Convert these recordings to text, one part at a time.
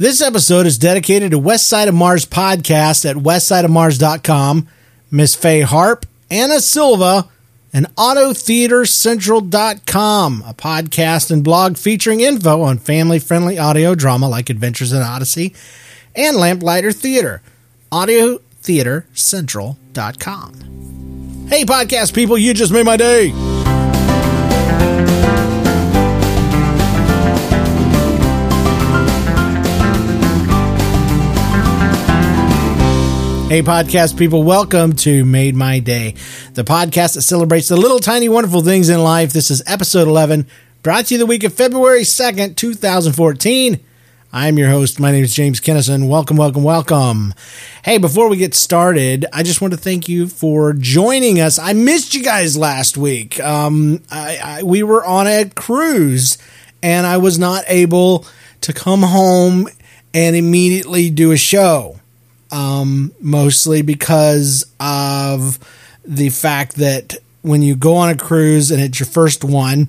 This episode is dedicated to West Side of Mars podcast at westsideofmars.com, Miss Faye Harp, Anna Silva, and AudioTheaterCentral.com, a podcast and blog featuring info on family friendly audio drama like Adventures in Odyssey and Lamplighter Theater. AudioTheaterCentral.com. Hey, podcast people, you just made my day. Hey, podcast people, welcome to Made My Day, the podcast that celebrates the little tiny wonderful things in life. This is episode 11, brought to you the week of February 2nd, 2014. I'm your host. My name is James Kennison. Welcome, welcome, welcome. Hey, before we get started, I just want to thank you for joining us. I missed you guys last week. Um, I, I, we were on a cruise and I was not able to come home and immediately do a show um, mostly because of the fact that when you go on a cruise and it's your first one,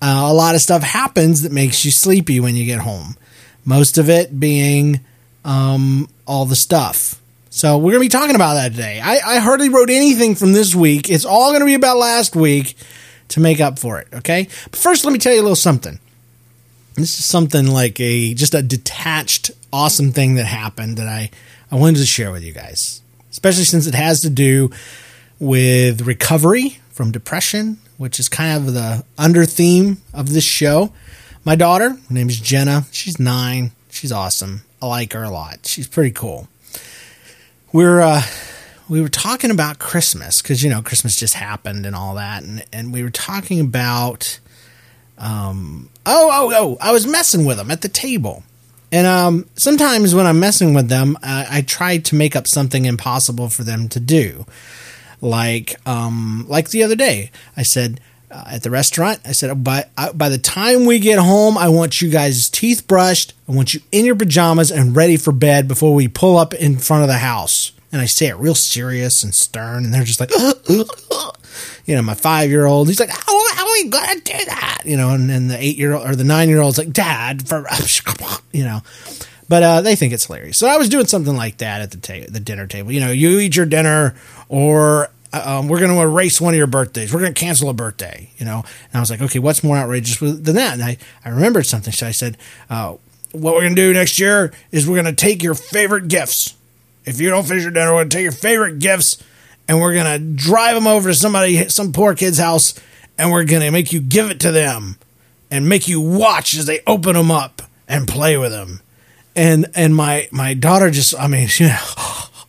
uh, a lot of stuff happens that makes you sleepy when you get home. Most of it being um, all the stuff. So we're going to be talking about that today. I, I hardly wrote anything from this week. It's all going to be about last week to make up for it. Okay. But first, let me tell you a little something. This is something like a just a detached, awesome thing that happened that I I wanted to share with you guys, especially since it has to do with recovery from depression, which is kind of the under theme of this show. My daughter, her name is Jenna. She's nine. She's awesome. I like her a lot. She's pretty cool. We're uh, we were talking about Christmas because you know Christmas just happened and all that, and and we were talking about um oh oh oh I was messing with them at the table and um, sometimes when I'm messing with them, I, I, try to make up something impossible for them to do. Like, um, like the other day, I said uh, at the restaurant, I said, by by the time we get home, I want you guys' teeth brushed. I want you in your pajamas and ready for bed before we pull up in front of the house. And I say it real serious and stern, and they're just like, you know, my five year old, he's like, how, how are we gonna do that? You know, and then the eight year old or the nine year old's like, Dad, for you know. But uh, they think it's hilarious. So I was doing something like that at the ta- the dinner table. You know, you eat your dinner, or uh, um, we're going to erase one of your birthdays. We're going to cancel a birthday. You know, and I was like, okay, what's more outrageous than that? And I I remembered something. So I said, uh, what we're going to do next year is we're going to take your favorite gifts. If you don't finish your dinner, we're going to take your favorite gifts and we're going to drive them over to somebody, some poor kid's house, and we're going to make you give it to them and make you watch as they open them up and play with them. And and my my daughter just I mean she,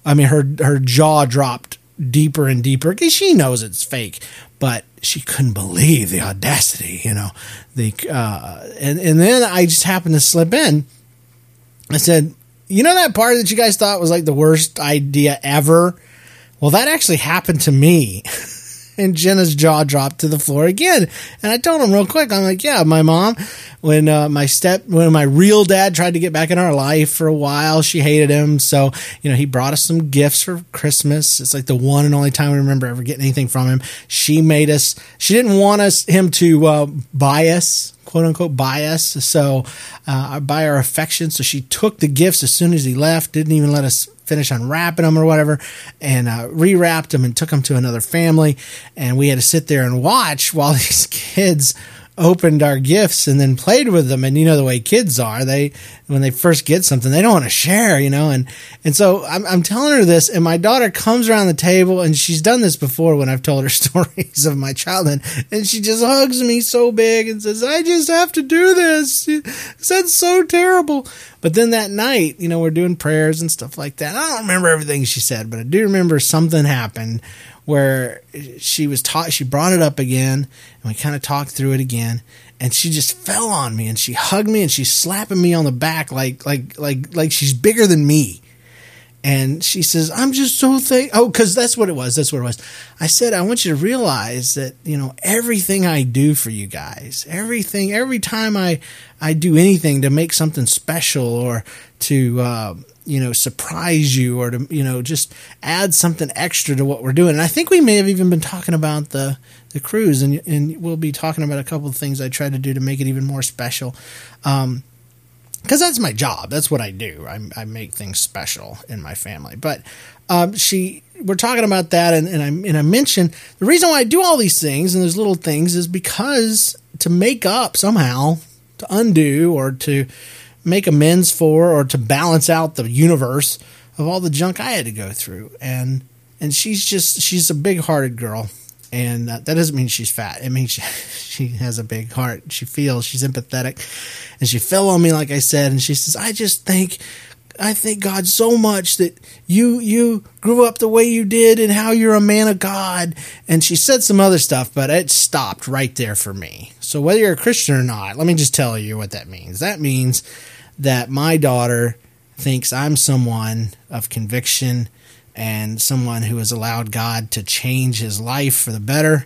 I mean her her jaw dropped deeper and deeper because she knows it's fake, but she couldn't believe the audacity, you know. The uh, and and then I just happened to slip in. I said, "You know that part that you guys thought was like the worst idea ever." Well, that actually happened to me. and Jenna's jaw dropped to the floor again. And I told him real quick, I'm like, yeah, my mom, when uh, my step, when my real dad tried to get back in our life for a while, she hated him. So, you know, he brought us some gifts for Christmas. It's like the one and only time we remember ever getting anything from him. She made us, she didn't want us, him to uh, buy us quote unquote us, so uh, buy our affection. So she took the gifts as soon as he left, didn't even let us finish unwrapping them or whatever, and uh, rewrapped them and took them to another family. And we had to sit there and watch while these kids opened our gifts and then played with them. And you know the way kids are, they when they first get something, they don't want to share, you know. And and so I'm, I'm telling her this, and my daughter comes around the table, and she's done this before when I've told her stories of my childhood, and she just hugs me so big and says, "I just have to do this." That's so terrible. But then that night, you know, we're doing prayers and stuff like that. I don't remember everything she said, but I do remember something happened where she was taught she brought it up again and we kind of talked through it again and she just fell on me and she hugged me and she's slapping me on the back like like like like she's bigger than me and she says i'm just so thank oh because that's what it was that's what it was. I said i want you to realize that you know everything i do for you guys everything every time i i do anything to make something special or to uh, you know surprise you or to you know just add something extra to what we're doing. And i think we may have even been talking about the the cruise and and we'll be talking about a couple of things i tried to do to make it even more special. Um, because that's my job. That's what I do. I, I, make things special in my family. But um, she, we're talking about that, and, and I and I mentioned the reason why I do all these things and those little things is because to make up somehow, to undo or to make amends for or to balance out the universe of all the junk I had to go through. And and she's just she's a big hearted girl and uh, that doesn't mean she's fat. It means she, she has a big heart. She feels she's empathetic, and she fell on me like I said, and she says, "I just think." I thank God so much that you you grew up the way you did and how you're a man of God. And she said some other stuff, but it stopped right there for me. So whether you're a Christian or not, let me just tell you what that means. That means that my daughter thinks I'm someone of conviction and someone who has allowed God to change his life for the better.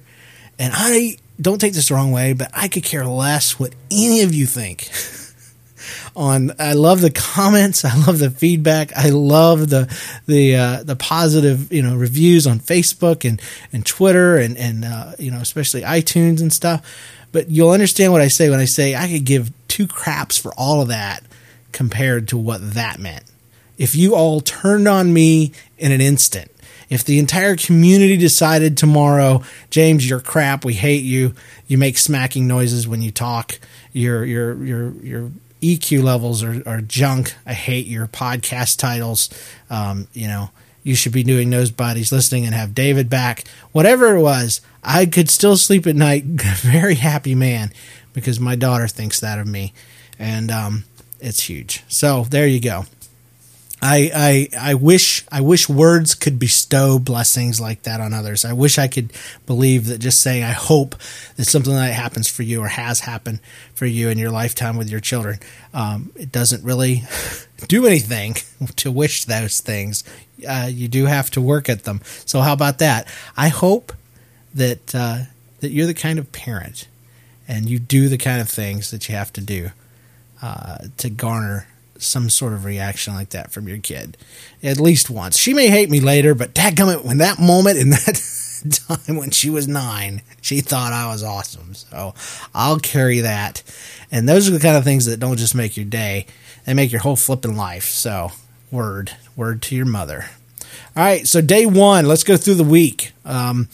And I don't take this the wrong way, but I could care less what any of you think. on I love the comments, I love the feedback, I love the the uh, the positive you know reviews on Facebook and and Twitter and and uh, you know especially iTunes and stuff. But you'll understand what I say when I say I could give two craps for all of that compared to what that meant if you all turned on me in an instant, if the entire community decided tomorrow, James, you're crap, we hate you, you make smacking noises when you talk, your your your your EQ levels are, are junk. I hate your podcast titles. Um, you know, you should be doing Nobody's Listening and have David back. Whatever it was, I could still sleep at night, very happy man, because my daughter thinks that of me, and um, it's huge. So there you go. I, I I wish I wish words could bestow blessings like that on others. I wish I could believe that just saying I hope that something like that happens for you or has happened for you in your lifetime with your children. Um, it doesn't really do anything to wish those things. Uh, you do have to work at them. So how about that? I hope that uh, that you're the kind of parent and you do the kind of things that you have to do uh, to garner some sort of reaction like that from your kid at least once. She may hate me later, but dadgummit, when that moment in that time when she was nine, she thought I was awesome. So I'll carry that. And those are the kind of things that don't just make your day, they make your whole flipping life. So word, word to your mother. All right, so day one, let's go through the week. Um,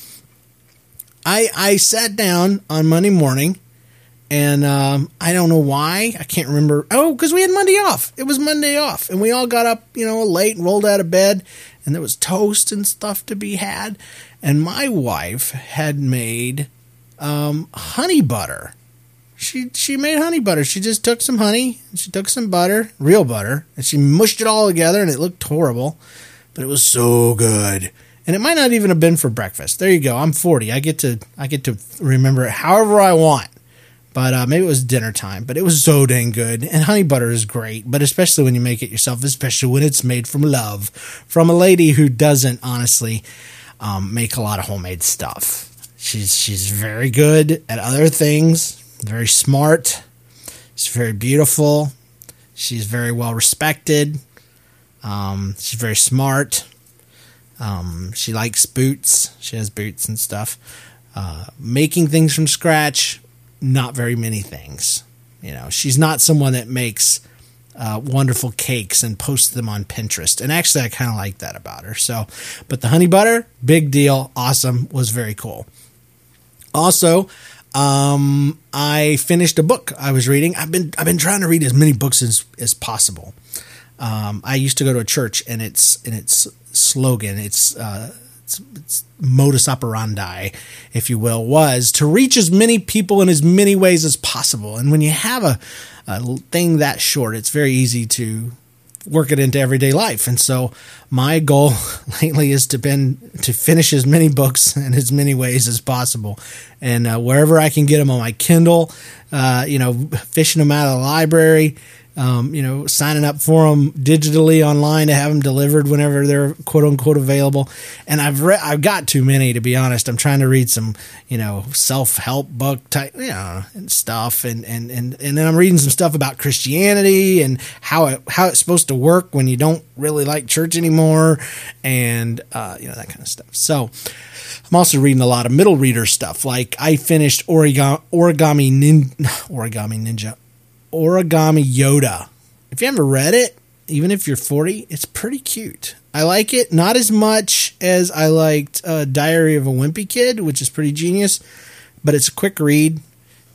I I sat down on Monday morning and um, I don't know why. I can't remember. Oh, because we had Monday off. It was Monday off. And we all got up, you know, late and rolled out of bed. And there was toast and stuff to be had. And my wife had made um, honey butter. She she made honey butter. She just took some honey, and she took some butter, real butter, and she mushed it all together, and it looked horrible, but it was so good. And it might not even have been for breakfast. There you go. I'm 40. I get to I get to remember it however I want. But uh, maybe it was dinner time. But it was so dang good. And honey butter is great, but especially when you make it yourself, especially when it's made from love, from a lady who doesn't honestly um, make a lot of homemade stuff. She's she's very good at other things. Very smart. She's very beautiful. She's very well respected. Um, she's very smart. Um, she likes boots. She has boots and stuff. Uh, making things from scratch not very many things. You know, she's not someone that makes uh, wonderful cakes and posts them on Pinterest. And actually, I kind of like that about her. So, but the honey butter, big deal, awesome, was very cool. Also, um, I finished a book I was reading. I've been I've been trying to read as many books as as possible. Um, I used to go to a church, and its and its slogan, its uh, its, its modus operandi, if you will, was to reach as many people in as many ways as possible. And when you have a, a thing that short, it's very easy to work it into everyday life. And so my goal lately is to been to finish as many books in as many ways as possible. And uh, wherever I can get them on my Kindle, uh, you know, fishing them out of the library, um, you know, signing up for them digitally online to have them delivered whenever they're quote unquote available. And I've read, I've got too many to be honest. I'm trying to read some, you know, self help book type, you know, and stuff. And, and, and, and then I'm reading some stuff about Christianity and how it, how it's supposed to work when you don't really like church anymore and, uh, you know, that kind of stuff. So, I'm also reading a lot of middle reader stuff. Like I finished origami, origami, nin, origami ninja, Origami Yoda if you haven't read it, even if you're 40, it's pretty cute. I like it not as much as I liked uh, Diary of a Wimpy Kid, which is pretty genius, but it's a quick read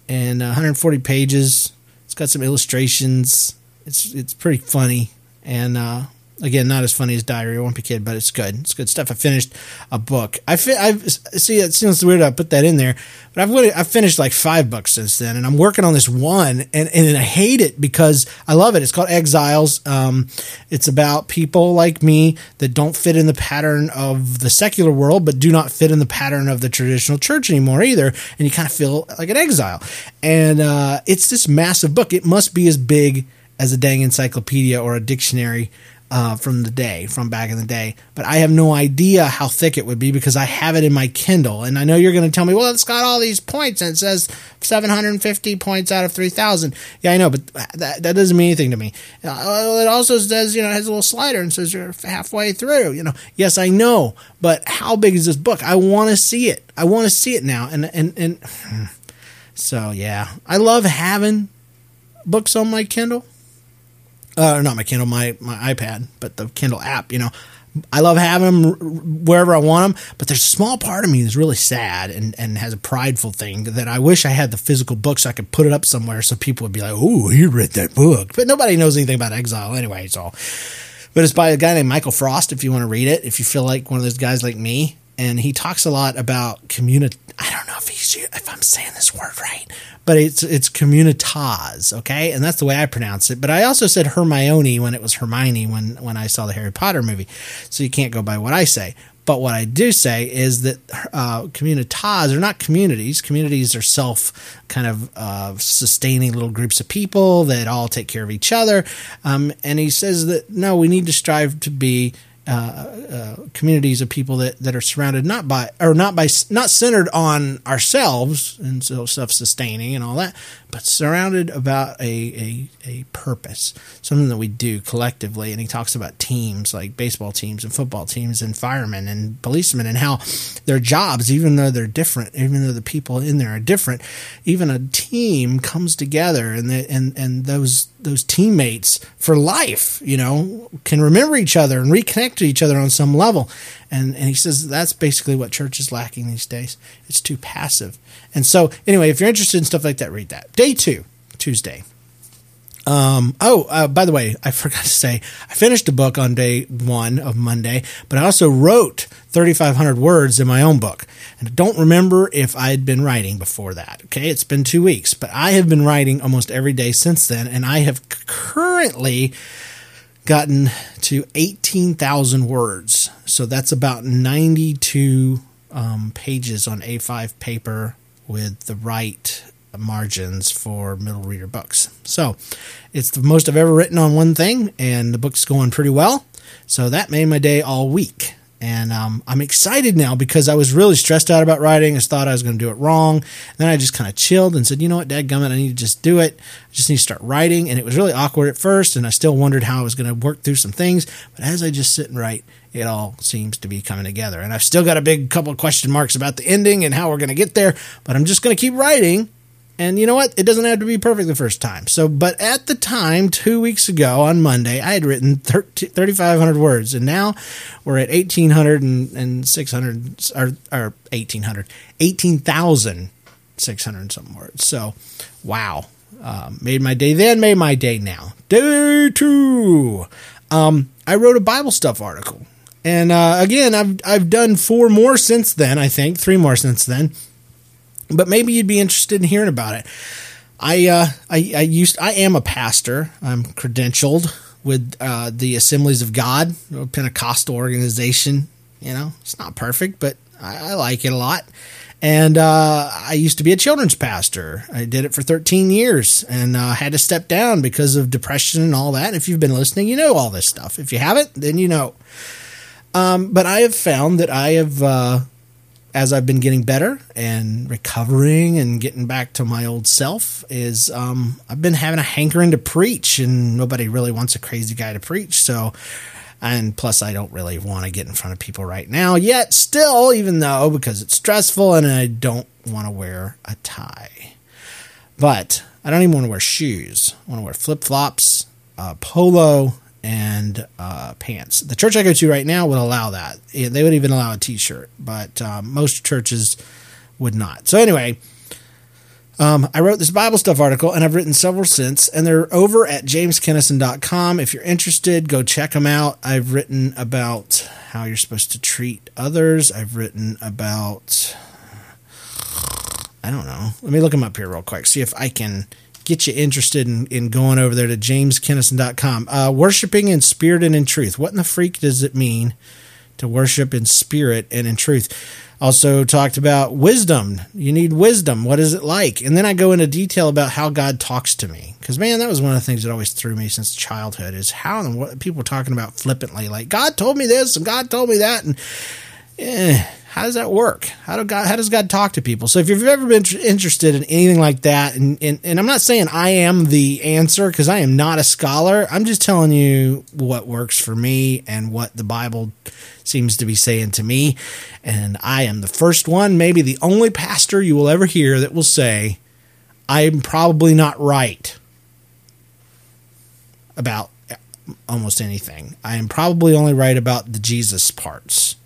and 140 pages. It's got some illustrations. It's it's pretty funny and uh, Again, not as funny as Diary of a Wimpy Kid, but it's good. It's good stuff. I finished a book. I fi- I've see it seems weird. I put that in there, but I've I've finished like five books since then, and I'm working on this one, and and I hate it because I love it. It's called Exiles. Um, it's about people like me that don't fit in the pattern of the secular world, but do not fit in the pattern of the traditional church anymore either, and you kind of feel like an exile. And uh, it's this massive book. It must be as big as a dang encyclopedia or a dictionary uh, from the day, from back in the day. But I have no idea how thick it would be because I have it in my Kindle. And I know you're going to tell me, well, it's got all these points and it says 750 points out of 3,000. Yeah, I know, but that, that doesn't mean anything to me. Uh, it also says, you know, it has a little slider and says you're halfway through. You know, yes, I know, but how big is this book? I want to see it. I want to see it now. And, and, and so, yeah, I love having books on my Kindle uh, not my Kindle, my my iPad, but the Kindle app. You know, I love having them wherever I want them, but there's a small part of me that's really sad and, and has a prideful thing that I wish I had the physical book so I could put it up somewhere so people would be like, "Oh, he read that book," but nobody knows anything about Exile anyway. So, but it's by a guy named Michael Frost. If you want to read it, if you feel like one of those guys like me, and he talks a lot about community. I don't know if he's if I'm saying this word right, but it's it's communitas, okay, and that's the way I pronounce it. But I also said Hermione when it was Hermione when when I saw the Harry Potter movie, so you can't go by what I say. But what I do say is that uh, communitas are not communities. Communities are self kind of uh, sustaining little groups of people that all take care of each other. Um, and he says that no, we need to strive to be uh, uh, communities of people that, that are surrounded not by or not by not centered on ourselves and so self sustaining and all that, but surrounded about a, a a purpose, something that we do collectively. And he talks about teams like baseball teams and football teams and firemen and policemen and how their jobs, even though they're different, even though the people in there are different, even a team comes together and the, and and those those teammates for life, you know, can remember each other and reconnect to each other on some level. And and he says that's basically what church is lacking these days. It's too passive. And so anyway, if you're interested in stuff like that, read that. Day two, Tuesday. Um, oh, uh, by the way, I forgot to say, I finished a book on day one of Monday, but I also wrote 3,500 words in my own book. And I don't remember if I had been writing before that. Okay. It's been two weeks, but I have been writing almost every day since then. And I have currently gotten to 18,000 words. So that's about 92 um, pages on A5 paper with the right margins for middle reader books. So it's the most I've ever written on one thing, and the book's going pretty well. So that made my day all week. And um, I'm excited now because I was really stressed out about writing. I thought I was going to do it wrong. And then I just kind of chilled and said, you know what, dadgummit, I need to just do it. I just need to start writing. And it was really awkward at first, and I still wondered how I was going to work through some things. But as I just sit and write, it all seems to be coming together. And I've still got a big couple of question marks about the ending and how we're going to get there. But I'm just going to keep writing and you know what? It doesn't have to be perfect the first time. So, but at the time, two weeks ago on Monday, I had written 3,500 words, and now we're at 1,800 and, and 600, or, or 1,800, 18,600 some words. So, wow. Um, made my day then, made my day now. Day two. Um, I wrote a Bible stuff article. And uh, again, I've I've done four more since then. I think three more since then but maybe you'd be interested in hearing about it. I uh, I, I used I am a pastor. I'm credentialed with uh, the Assemblies of God, a Pentecostal organization. You know, it's not perfect, but I, I like it a lot. And uh, I used to be a children's pastor. I did it for 13 years and uh, had to step down because of depression and all that. If you've been listening, you know all this stuff. If you haven't, then you know. Um, but I have found that I have uh, as I've been getting better and recovering and getting back to my old self, is um, I've been having a hankering to preach, and nobody really wants a crazy guy to preach. So, and plus, I don't really want to get in front of people right now yet, still, even though because it's stressful and I don't want to wear a tie. But I don't even want to wear shoes. I want to wear flip flops uh, polo and uh, pants. The church I go to right now would allow that. They would even allow a t-shirt, but um, most churches would not. So anyway, um, I wrote this Bible stuff article, and I've written several since, and they're over at jameskennison.com. If you're interested, go check them out. I've written about how you're supposed to treat others. I've written about I don't know. Let me look them up here real quick. See if I can get you interested in, in going over there to jameskennison.com. Uh, worshiping in spirit and in truth. What in the freak does it mean to worship in spirit and in truth? Also talked about wisdom. You need wisdom. What is it like? And then I go into detail about how God talks to me. Because man, that was one of the things that always threw me since childhood is how and what people are talking about flippantly, like God told me this and God told me that, and eh, how does that work? How do God? How does God talk to people? So if you've ever been interested in anything like that, and and, and I'm not saying I am the answer because I am not a scholar. I'm just telling you what works for me and what the Bible seems to be saying to me. And I am the first one, maybe the only pastor you will ever hear that will say, "I'm probably not right about uh, almost anything. I am probably only right about the Jesus parts."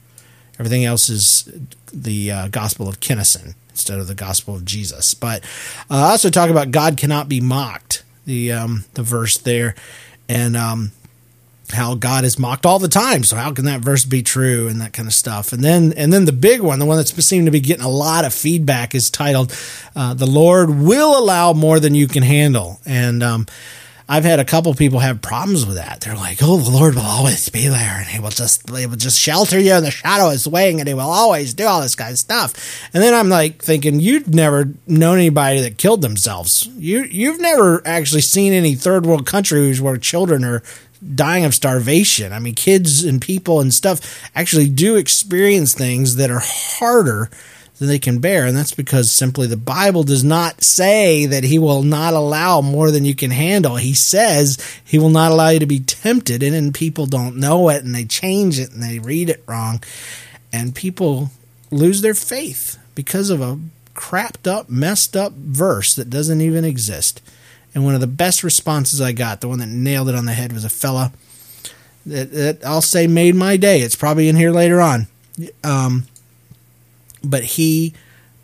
Everything else is the uh, Gospel of Kennison instead of the Gospel of Jesus. But uh, I also talk about God cannot be mocked, the um, the verse there, and um, how God is mocked all the time. So how can that verse be true and that kind of stuff? And then and then the big one, the one that's seemed to be getting a lot of feedback, is titled uh, "The Lord Will Allow More Than You Can Handle," and um, I've had a couple people have problems with that. They're like, "Oh, the Lord will always be there, and He will just He will just shelter you in the shadow of His wing, and He will always do all this kind of stuff." And then I'm like thinking, you've never known anybody that killed themselves. You you've never actually seen any third world countries where children are dying of starvation. I mean, kids and people and stuff actually do experience things that are harder than they can bear. And that's because simply the Bible does not say that He will not allow more than you can handle. He says He will not allow you to be tempted. And then people don't know it and they change it and they read it wrong. And people lose their faith because of a crapped up, messed up verse that doesn't even exist. And one of the best responses I got, the one that nailed it on the head, was a fella that, that I'll say made my day. It's probably in here later on. Um, but he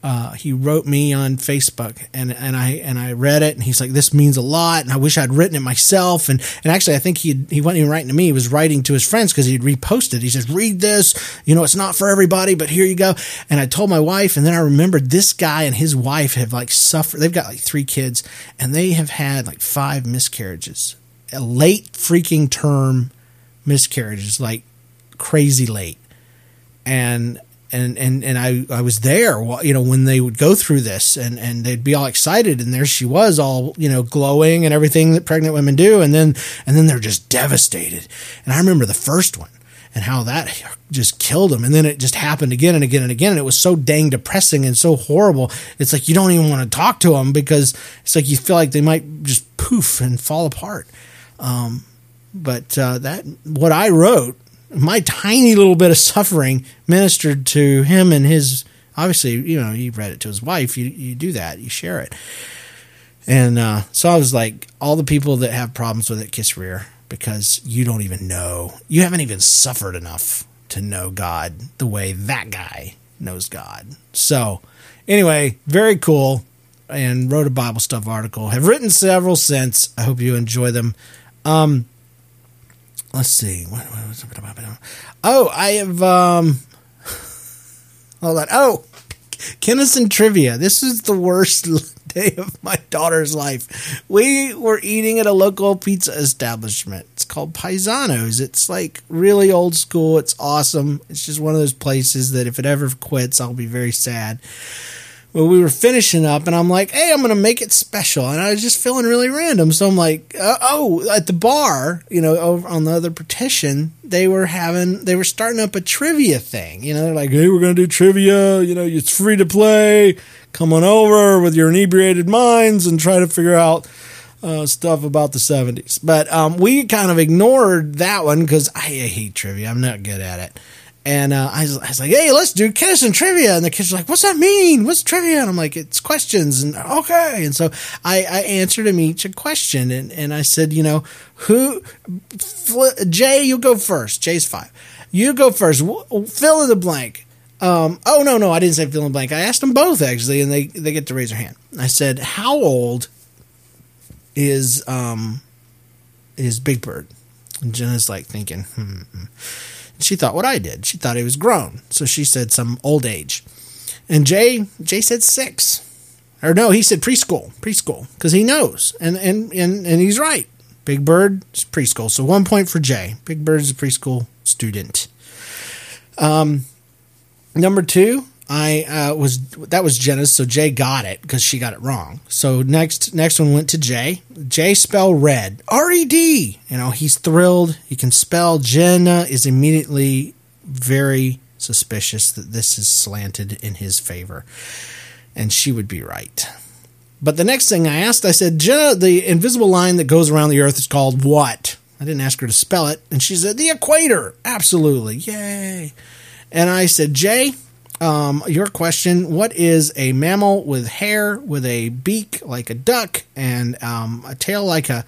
uh, he wrote me on Facebook and, and I and I read it and he's like this means a lot and I wish I'd written it myself. And and actually I think he he wasn't even writing to me he was writing to his friends because he'd reposted he says read this. You know it's not for everybody but here you go. And I told my wife and then I remembered this guy and his wife have like suffered they've got like three kids and they have had like five miscarriages a late freaking term miscarriages like crazy late. And and and and I I was there, you know, when they would go through this, and and they'd be all excited, and there she was, all you know, glowing and everything that pregnant women do, and then and then they're just devastated. And I remember the first one and how that just killed them, and then it just happened again and again and again, and it was so dang depressing and so horrible. It's like you don't even want to talk to them because it's like you feel like they might just poof and fall apart. Um, but uh, that what I wrote my tiny little bit of suffering ministered to him and his obviously you know he read it to his wife. You you do that you share it. And uh, so I was like all the people that have problems with it kiss rear because you don't even know. You haven't even suffered enough to know God the way that guy knows God. So anyway very cool. And wrote a Bible stuff article. Have written several since. I hope you enjoy them. Um let's see. Oh, I have. Um, hold on. Oh, Kennison trivia. This is the worst day of my daughter's life. We were eating at a local pizza establishment. It's called Paisano's. It's like really old school. It's awesome. It's just one of those places that if it ever quits, I'll be very sad well, we were finishing up, and I'm like, "Hey, I'm gonna make it special," and I was just feeling really random. So I'm like, uh, "Oh, at the bar, you know, over on the other partition, they were having, they were starting up a trivia thing. You know, they're like, "Hey, we're gonna do trivia. You know, it's free to play. Come on over with your inebriated minds and try to figure out." Uh, stuff about the 70s. But um, we kind of ignored that one because I hate trivia. I'm not good at it. And uh, I, was, I, was, like, hey, let's do Kennison trivia. And the kids are like, what's that mean? What's trivia? And I'm like, it's questions. And okay. And so I, I answered them each a question. And, and I said, you know, who, Jay, you go first. Jay's five. You go first. Fill in the blank. Um, oh, no, no, I didn't say fill in the blank. I asked them both, actually, and they, they get to raise their hand. I said, how old is, um, is Big Bird? And Jenna's like thinking, hmm. She thought what I did. She thought he was grown. So she said some old age. And Jay, Jay said six. Or no, he said preschool, preschool, because he knows. And, and, and, and he's right. Big Bird is preschool. So one point for Jay. Big Bird is a preschool student. Um, number two, I uh, was that was Jenna's, so Jay got it because she got it wrong. So next next one went to Jay. Jay spell red R E D. You know he's thrilled. He can spell. Jenna is immediately very suspicious that this is slanted in his favor, and she would be right. But the next thing I asked, I said, Jenna, the invisible line that goes around the Earth is called what? I didn't ask her to spell it, and she said the equator. Absolutely, yay! And I said, Jay um, your question What is a mammal with hair, with a beak like a duck, and um, a tail like a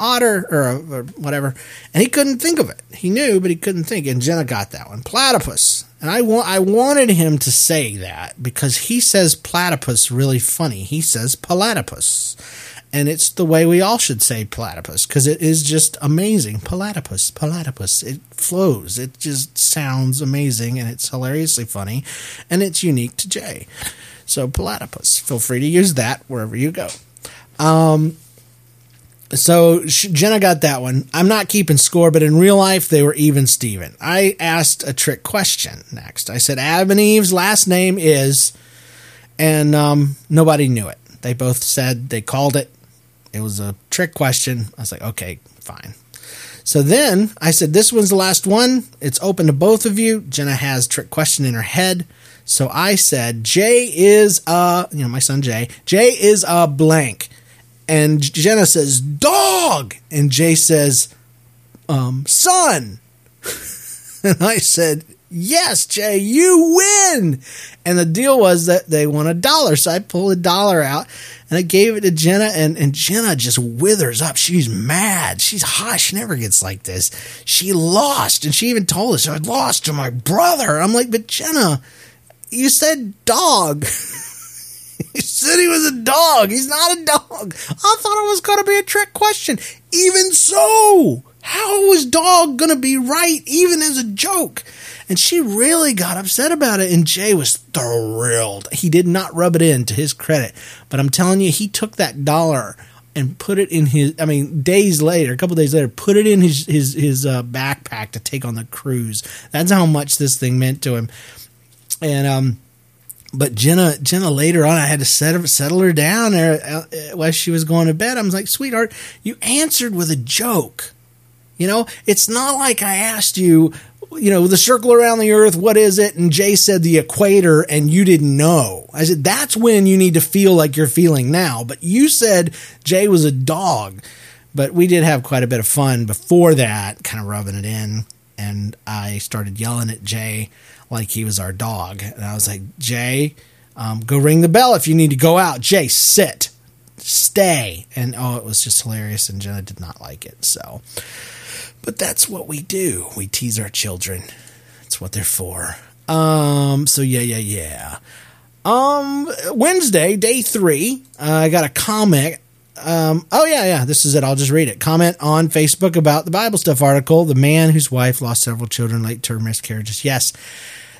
otter or, a, or, whatever? And he couldn't think of it. He knew, but he couldn't think. And Jenna got that one platypus. And I, wa- I wanted him to say that because he says platypus really funny. He says platypus and it's the way we all should say platypus because it is just amazing. Platypus, platypus. It flows. It just sounds amazing and it's hilariously funny and it's unique to Jay. So platypus. Feel free to use that wherever you go. Um, so Jenna got that one. I'm not keeping score, but in real life they were even Steven. I asked a trick question next. I said Adam and Eve's last name is, and um, nobody knew it. They both said they called it it was a trick question. I was like, okay, fine. So then I said, this one's the last one. It's open to both of you. Jenna has trick question in her head. So I said, Jay is a, you know, my son Jay, Jay is a blank. And Jenna says, dog. And Jay says, um, son. and I said, yes, Jay, you win. And the deal was that they won a dollar. So I pulled a dollar out and I gave it to Jenna, and, and Jenna just withers up. She's mad. She's hot. She never gets like this. She lost, and she even told us, I lost to my brother. I'm like, but Jenna, you said dog. he said he was a dog. He's not a dog. I thought it was going to be a trick question. Even so, how was dog going to be right, even as a joke? And she really got upset about it. And Jay was thrilled. He did not rub it in to his credit. But I'm telling you, he took that dollar and put it in his I mean days later, a couple days later, put it in his his his uh, backpack to take on the cruise. That's how much this thing meant to him. And um but Jenna Jenna later on I had to settle settle her down there uh, while she was going to bed. I was like, "Sweetheart, you answered with a joke." You know, it's not like I asked you you know, the circle around the earth, what is it? And Jay said the equator, and you didn't know. I said, that's when you need to feel like you're feeling now. But you said Jay was a dog. But we did have quite a bit of fun before that, kind of rubbing it in. And I started yelling at Jay like he was our dog. And I was like, Jay, um, go ring the bell if you need to go out. Jay, sit, stay. And oh, it was just hilarious. And Jenna did not like it. So. But that's what we do. We tease our children. That's what they're for. Um, so yeah, yeah, yeah. Um, Wednesday, day three, uh, I got a comment. Um, oh yeah, yeah, this is it. I'll just read it. Comment on Facebook about the Bible stuff article. The man whose wife lost several children late term miscarriages. Yes,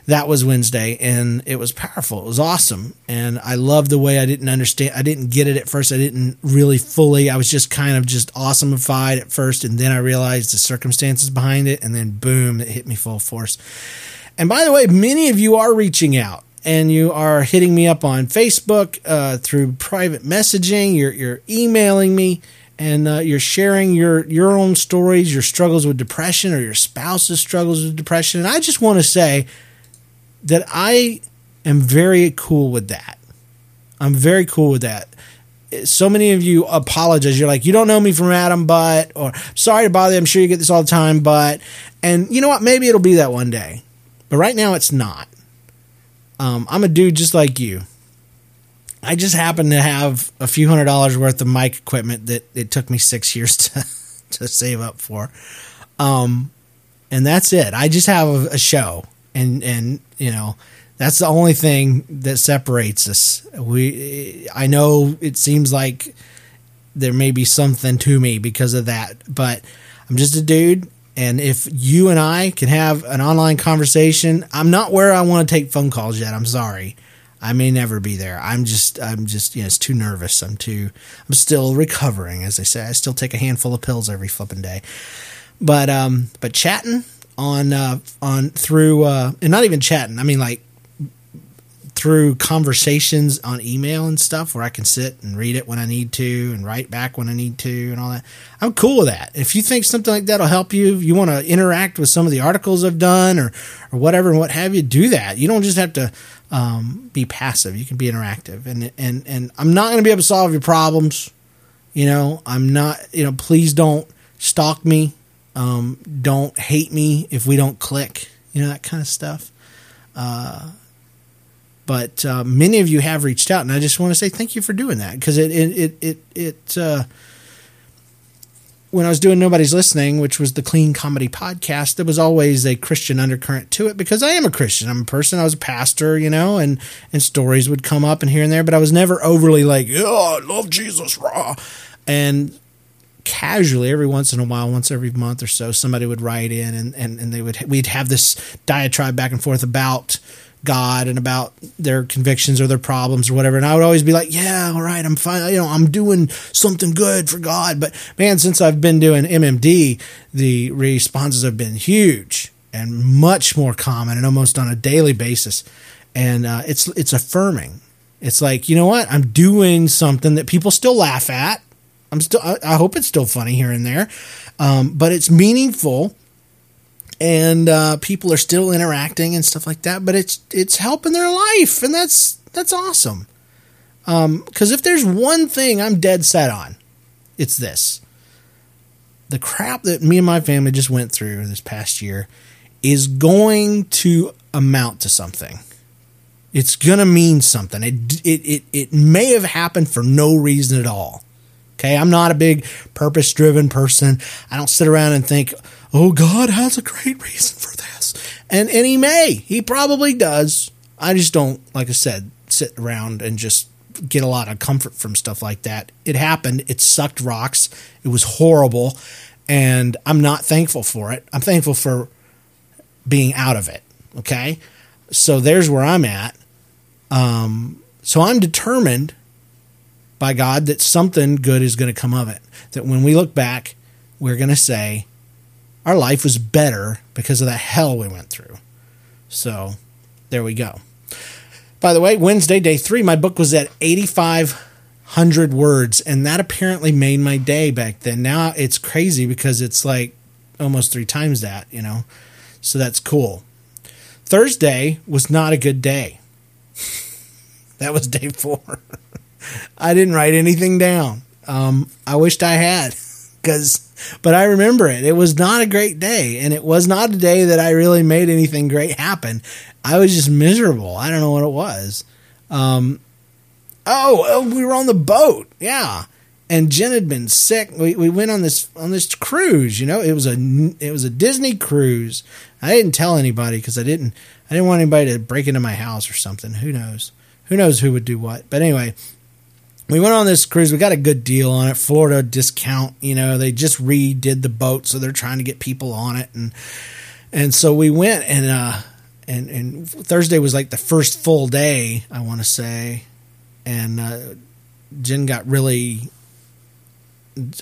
that was Wednesday, and it was powerful. It was awesome, and I loved the way I didn't understand. I didn't get it at first. I didn't really fully. I was just kind of just awesomeified at first, and then I realized the circumstances behind it, and then boom, it hit me full force. And by the way, many of you are reaching out and you are hitting me up on Facebook uh, through private messaging. You're, you're emailing me and uh, you're sharing your your own stories, your struggles with depression, or your spouse's struggles with depression. And I just want to say that I am very cool with that. I'm very cool with that. So many of you apologize. You're like, you don't know me from Adam, but, or sorry to bother you. I'm sure you get this all the time, but, and you know what? Maybe it'll be that one day. But right now it's not. Um, I'm a dude just like you. I just happen to have a few hundred dollars worth of mic equipment that it took me six years to to save up for. Um, and that's it. I just have a, a show, and and you know that's the only thing that separates us. We, I know it seems like there may be something to me because of that, but I'm just a dude. And if you and I can have an online conversation, I'm not where I want to take phone calls yet. I'm sorry. I may never be there. I'm just, I'm just, you know, it's too nervous. I'm too, I'm still recovering, as I say. I still take a handful of pills every flipping day. But, um, but chatting on, uh, on through, uh, and not even chatting. I mean, like through conversations on email and stuff where I can sit and read it when I need to and write back when I need to and all that. I'm cool with that. If you think something like that'll help you, you want to interact with some of the articles I've done or, or whatever and what have you, do that. You don't just have to um, be passive. You can be interactive. And, and, and I'm not going to be able to solve your problems. You know, I'm not, you know, please don't stalk me. Um, don't hate me if we don't click, you know, that kind of stuff. Uh, but uh, many of you have reached out, and I just want to say thank you for doing that because it it it it, it uh, when I was doing Nobody's Listening, which was the clean comedy podcast, there was always a Christian undercurrent to it because I am a Christian. I'm a person. I was a pastor, you know, and and stories would come up and here and there, but I was never overly like, oh, I love Jesus, raw, and casually every once in a while once every month or so somebody would write in and, and, and they would we'd have this diatribe back and forth about God and about their convictions or their problems or whatever. And I would always be like, yeah, all right, I'm fine. You know, I'm doing something good for God. But man, since I've been doing MMD, the responses have been huge and much more common and almost on a daily basis. And uh, it's it's affirming. It's like you know what I'm doing something that people still laugh at. I'm still I, I hope it's still funny here and there, um, but it's meaningful and uh, people are still interacting and stuff like that. But it's it's helping their life, and that's that's awesome. Because um, if there's one thing I'm dead set on, it's this: the crap that me and my family just went through this past year is going to amount to something. It's gonna mean something. It it it, it may have happened for no reason at all. Okay, I'm not a big purpose driven person. I don't sit around and think oh, God has a great reason for this. And, and he may. He probably does. I just don't, like I said, sit around and just get a lot of comfort from stuff like that. It happened. It sucked rocks. It was horrible. And I'm not thankful for it. I'm thankful for being out of it. Okay. So there's where I'm at. Um, so I'm determined by God that something good is going to come of it. That when we look back, we're going to say, our life was better because of the hell we went through. So there we go. By the way, Wednesday, day three, my book was at 8,500 words, and that apparently made my day back then. Now it's crazy because it's like almost three times that, you know? So that's cool. Thursday was not a good day. that was day four. I didn't write anything down. Um, I wished I had because but I remember it. It was not a great day, and it was not a day that I really made anything great happen. I was just miserable. I don't know what it was. Um, oh, oh, we were on the boat, yeah. And Jen had been sick. We, we went on this on this cruise. You know, it was a it was a Disney cruise. I didn't tell anybody because I didn't I didn't want anybody to break into my house or something. Who knows? Who knows who would do what? But anyway, we went on this cruise. We got a good deal on it. Florida discount. You know, they just redid the boat, so they're trying to get people on it, and and so we went and uh and and Thursday was like the first full day I want to say, and uh, Jen got really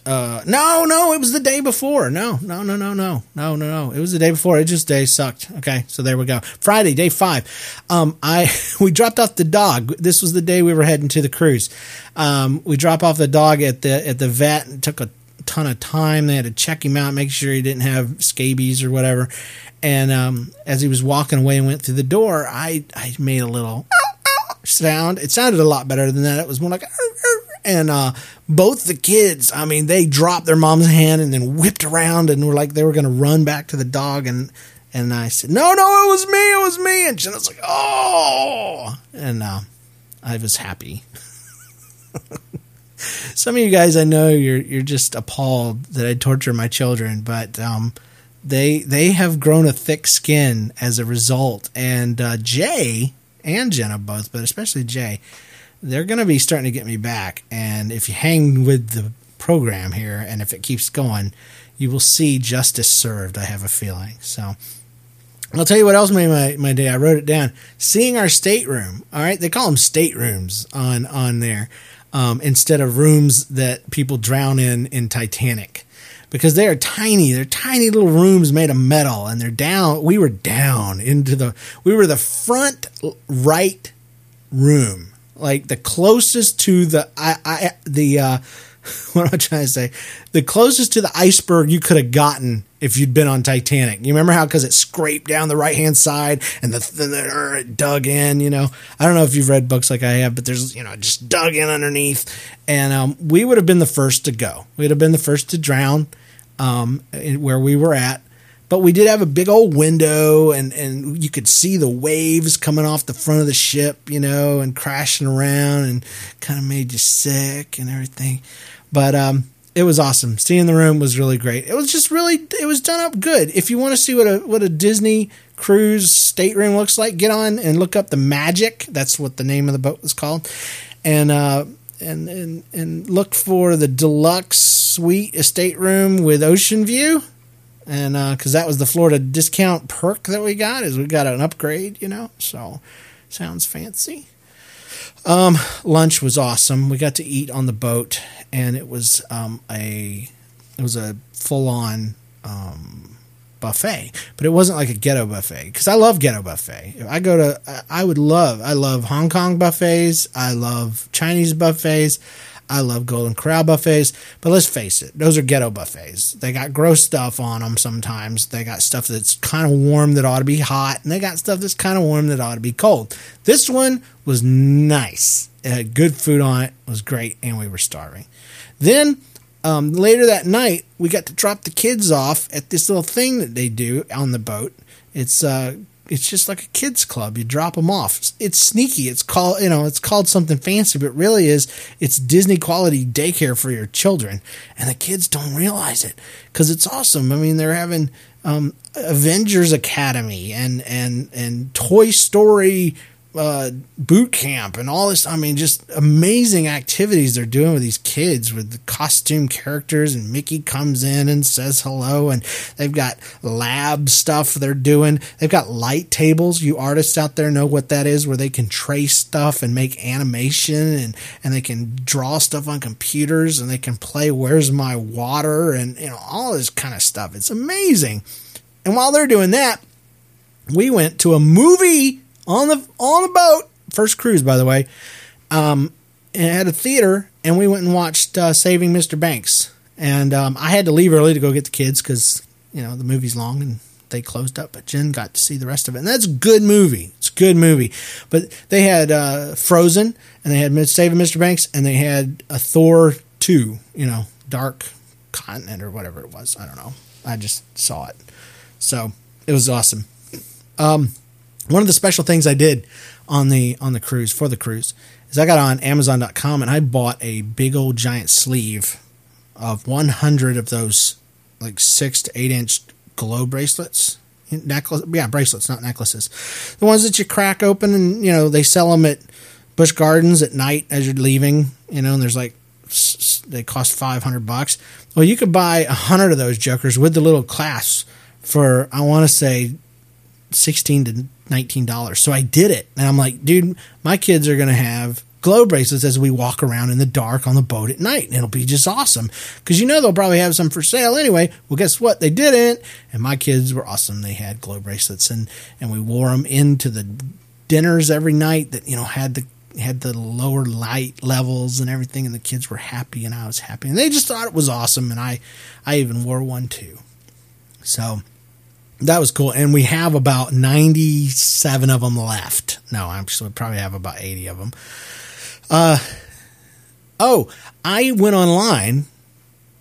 uh, no, no, it was the day before. No, no, no, no, no, no, no, no. It was the day before. It just day sucked. Okay, so there we go. Friday, day five. Um, I we dropped off the dog. This was the day we were heading to the cruise. Um, we drop off the dog at the at the vet. It took a ton of time. They had to check him out, make sure he didn't have scabies or whatever. And um, as he was walking away and went through the door, I I made a little sound. It sounded a lot better than that. It was more like and uh, both the kids, I mean, they dropped their mom's hand and then whipped around and were like they were going to run back to the dog and And I said, no, no, it was me, it was me. And Jenna's like, oh. And uh, I was happy. Some of you guys, I know you're you're just appalled that I torture my children, but um, they they have grown a thick skin as a result. And uh, Jay and Jenna both, but especially Jay, they're going to be starting to get me back. And if you hang with the program here, and if it keeps going, you will see justice served. I have a feeling. So I'll tell you what else made my, my day. I wrote it down. Seeing our stateroom. All right, they call them staterooms on on there um, instead of rooms that people drown in in Titanic because they are tiny. They're tiny little rooms made of metal, and they're down. We were down into the. We were the front right room, like the closest to the I, I the uh, what am I trying to say? The closest to the iceberg you could have gotten if you'd been on Titanic. You remember how because it scraped down the right hand side and the, the, the it dug in. You know, I don't know if you've read books like I have, but there's you know just dug in underneath, and um, we would have been the first to go. We'd have been the first to drown um, where we were at. But we did have a big old window, and, and you could see the waves coming off the front of the ship, you know, and crashing around, and kind of made you sick and everything. But um, it was awesome. Seeing the room was really great. It was just really, it was done up good. If you want to see what a what a Disney cruise stateroom looks like, get on and look up the Magic. That's what the name of the boat was called, and uh, and and and look for the deluxe suite estate room with ocean view. And because uh, that was the Florida discount perk that we got, is we got an upgrade, you know. So sounds fancy. Um, lunch was awesome. We got to eat on the boat, and it was um, a it was a full on um, buffet, but it wasn't like a ghetto buffet because I love ghetto buffet. If I go to, I would love, I love Hong Kong buffets. I love Chinese buffets. I love Golden Corral buffets, but let's face it, those are ghetto buffets. They got gross stuff on them sometimes. They got stuff that's kind of warm that ought to be hot, and they got stuff that's kind of warm that ought to be cold. This one was nice. It had good food on it, it was great, and we were starving. Then um, later that night, we got to drop the kids off at this little thing that they do on the boat. It's uh, it's just like a kids club. You drop them off. It's sneaky. It's called you know it's called something fancy, but really is it's Disney quality daycare for your children, and the kids don't realize it because it's awesome. I mean, they're having um, Avengers Academy and and and Toy Story uh, boot camp and all this. I mean, just amazing activities they're doing with these kids with the costume characters. And Mickey comes in and says hello. And they've got lab stuff they're doing. They've got light tables. You artists out there know what that is, where they can trace stuff and make animation and, and they can draw stuff on computers and they can play Where's My Water and, you know, all this kind of stuff. It's amazing. And while they're doing that, we went to a movie on the on the boat. First cruise, by the way. Um, and had a theater, and we went and watched uh, Saving Mr. Banks. And um, I had to leave early to go get the kids because you know the movie's long and they closed up. But Jen got to see the rest of it, and that's a good movie. It's a good movie. But they had uh, Frozen, and they had Saving Mr. Banks, and they had a Thor two. You know, Dark Continent or whatever it was. I don't know. I just saw it, so it was awesome. Um, one of the special things I did on the on the cruise for the cruise is I got on Amazon.com and I bought a big old giant sleeve of 100 of those like six to eight inch glow bracelets. Necklace, yeah, bracelets, not necklaces. The ones that you crack open and you know they sell them at Busch Gardens at night as you're leaving. You know, and there's like they cost 500 bucks. Well, you could buy a hundred of those jokers with the little clasps for I want to say 16 to $19. So I did it. And I'm like, dude, my kids are going to have glow bracelets as we walk around in the dark on the boat at night. And it'll be just awesome. Because you know they'll probably have some for sale anyway. Well, guess what? They didn't. And my kids were awesome. They had glow bracelets and, and we wore them into the dinners every night that, you know, had the had the lower light levels and everything and the kids were happy and I was happy and they just thought it was awesome and I I even wore one too. So that was cool. And we have about 97 of them left. No, I actually, probably have about 80 of them. Uh, oh, I went online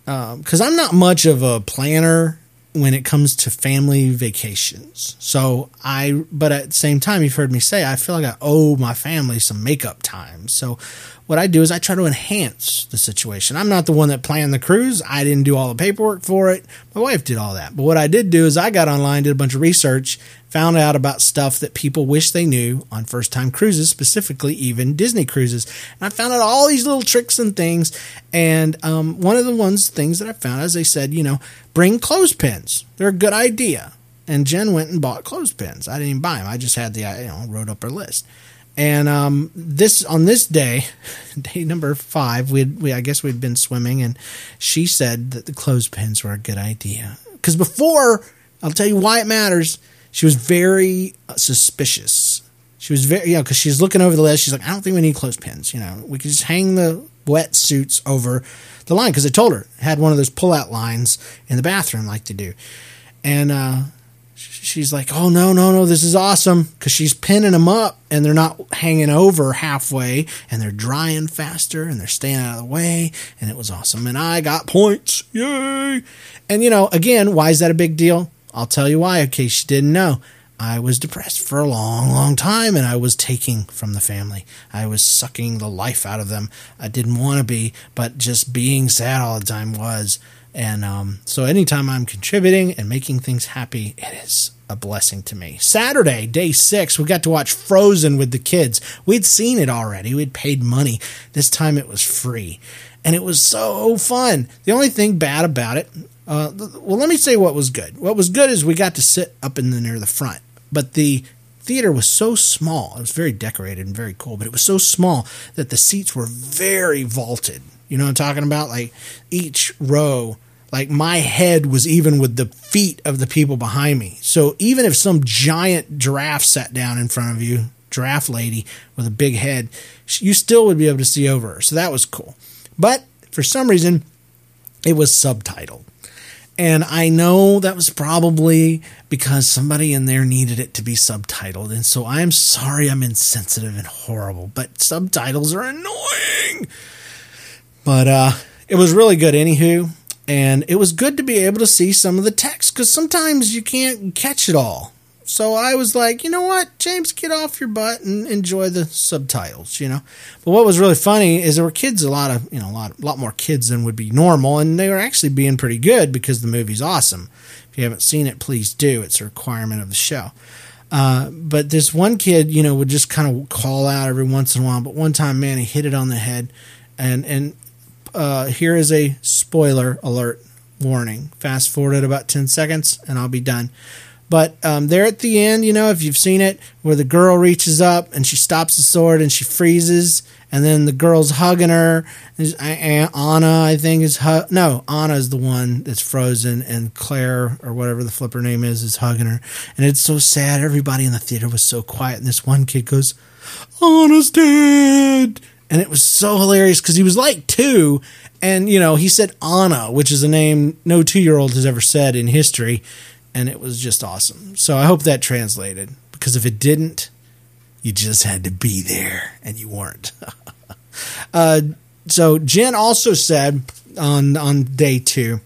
because um, I'm not much of a planner when it comes to family vacations. So I, but at the same time, you've heard me say, I feel like I owe my family some makeup time. So what I do is I try to enhance the situation. I'm not the one that planned the cruise. I didn't do all the paperwork for it. My wife did all that. But what I did do is I got online, did a bunch of research, found out about stuff that people wish they knew on first time cruises, specifically even Disney cruises. And I found out all these little tricks and things. And um, one of the ones things that I found is they said, you know, bring clothespins. They're a good idea. And Jen went and bought clothespins. I didn't even buy them. I just had the, you know, wrote up her list. And um, this on this day, day number five, we we I guess we'd been swimming, and she said that the clothespins were a good idea because before I'll tell you why it matters. She was very uh, suspicious. She was very, you know, because she's looking over the list. She's like, I don't think we need clothespins. You know, we could just hang the wetsuits over the line because I told her had one of those pull-out lines in the bathroom like to do, and uh, she's like, "Oh no, no, no, this is awesome!" Because she's pinning them up, and they're not hanging over halfway, and they're drying faster, and they're staying out of the way, and it was awesome. And I got points, yay! And you know, again, why is that a big deal? I'll tell you why, in case you didn't know. I was depressed for a long, long time, and I was taking from the family. I was sucking the life out of them. I didn't want to be, but just being sad all the time was. And um, so, anytime I'm contributing and making things happy, it is a blessing to me. Saturday, day six, we got to watch Frozen with the kids. We'd seen it already, we'd paid money. This time it was free. And it was so fun. The only thing bad about it, uh, well, let me say what was good. What was good is we got to sit up in the near the front, but the theater was so small. It was very decorated and very cool, but it was so small that the seats were very vaulted. You know what I'm talking about? Like each row like my head was even with the feet of the people behind me. So even if some giant giraffe sat down in front of you, giraffe lady with a big head, you still would be able to see over her. So that was cool. But for some reason, it was subtitled. And I know that was probably because somebody in there needed it to be subtitled. And so I'm sorry I'm insensitive and horrible, but subtitles are annoying. But uh, it was really good, anywho and it was good to be able to see some of the text because sometimes you can't catch it all. So I was like, you know what, James, get off your butt and enjoy the subtitles, you know. But what was really funny is there were kids, a lot of, you know, a lot, a lot more kids than would be normal, and they were actually being pretty good because the movie's awesome. If you haven't seen it, please do. It's a requirement of the show. Uh, but this one kid, you know, would just kind of call out every once in a while. But one time, man, he hit it on the head, and and uh, here is a spoiler alert warning. Fast forward at about 10 seconds and I'll be done. But um, there at the end, you know, if you've seen it, where the girl reaches up and she stops the sword and she freezes, and then the girl's hugging her. Anna, I think, is hu- no Anna is the one that's frozen, and Claire or whatever the flipper name is is hugging her, and it's so sad. Everybody in the theater was so quiet, and this one kid goes, "Anna's dead," and it was so hilarious because he was like two, and you know he said Anna, which is a name no two year old has ever said in history, and it was just awesome. So I hope that translated because if it didn't, you just had to be there and you weren't. uh, so Jen also said on on day two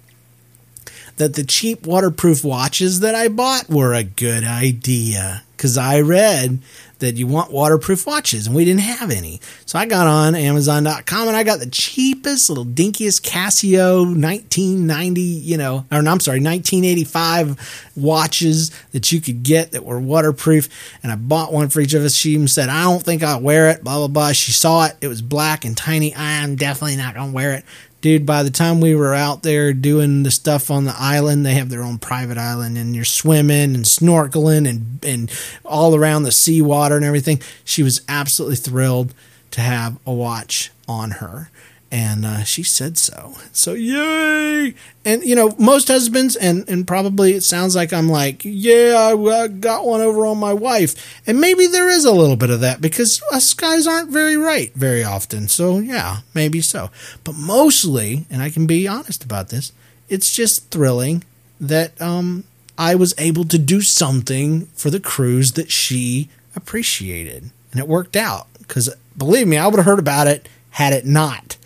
that the cheap waterproof watches that I bought were a good idea because I read that you want waterproof watches, and we didn't have any. So I got on Amazon.com and I got the cheapest, little dinkiest Casio 1990, you know, or no, I'm sorry, 1985 watches that you could get that were waterproof. And I bought one for each of us. She even said, I don't think I'll wear it, blah, blah, blah. She saw it. It was black and tiny. I'm definitely not going to wear it dude, by the time we were out there doing the stuff on the island, they have their own private island and you're swimming and snorkeling and, and all around the seawater and everything. She was absolutely thrilled to have a watch on her and uh, she said so. So yay! And you know, most husbands, and and probably it sounds like I'm like, yeah, I, I, got one over on my wife, and maybe there is a little bit of that because us guys aren't very right very often. So yeah, maybe so. But mostly, and I can be honest about this, it's just thrilling that um, I was able to do something for the cruise that she appreciated, and it worked out. Because believe me, I would have heard about it had it not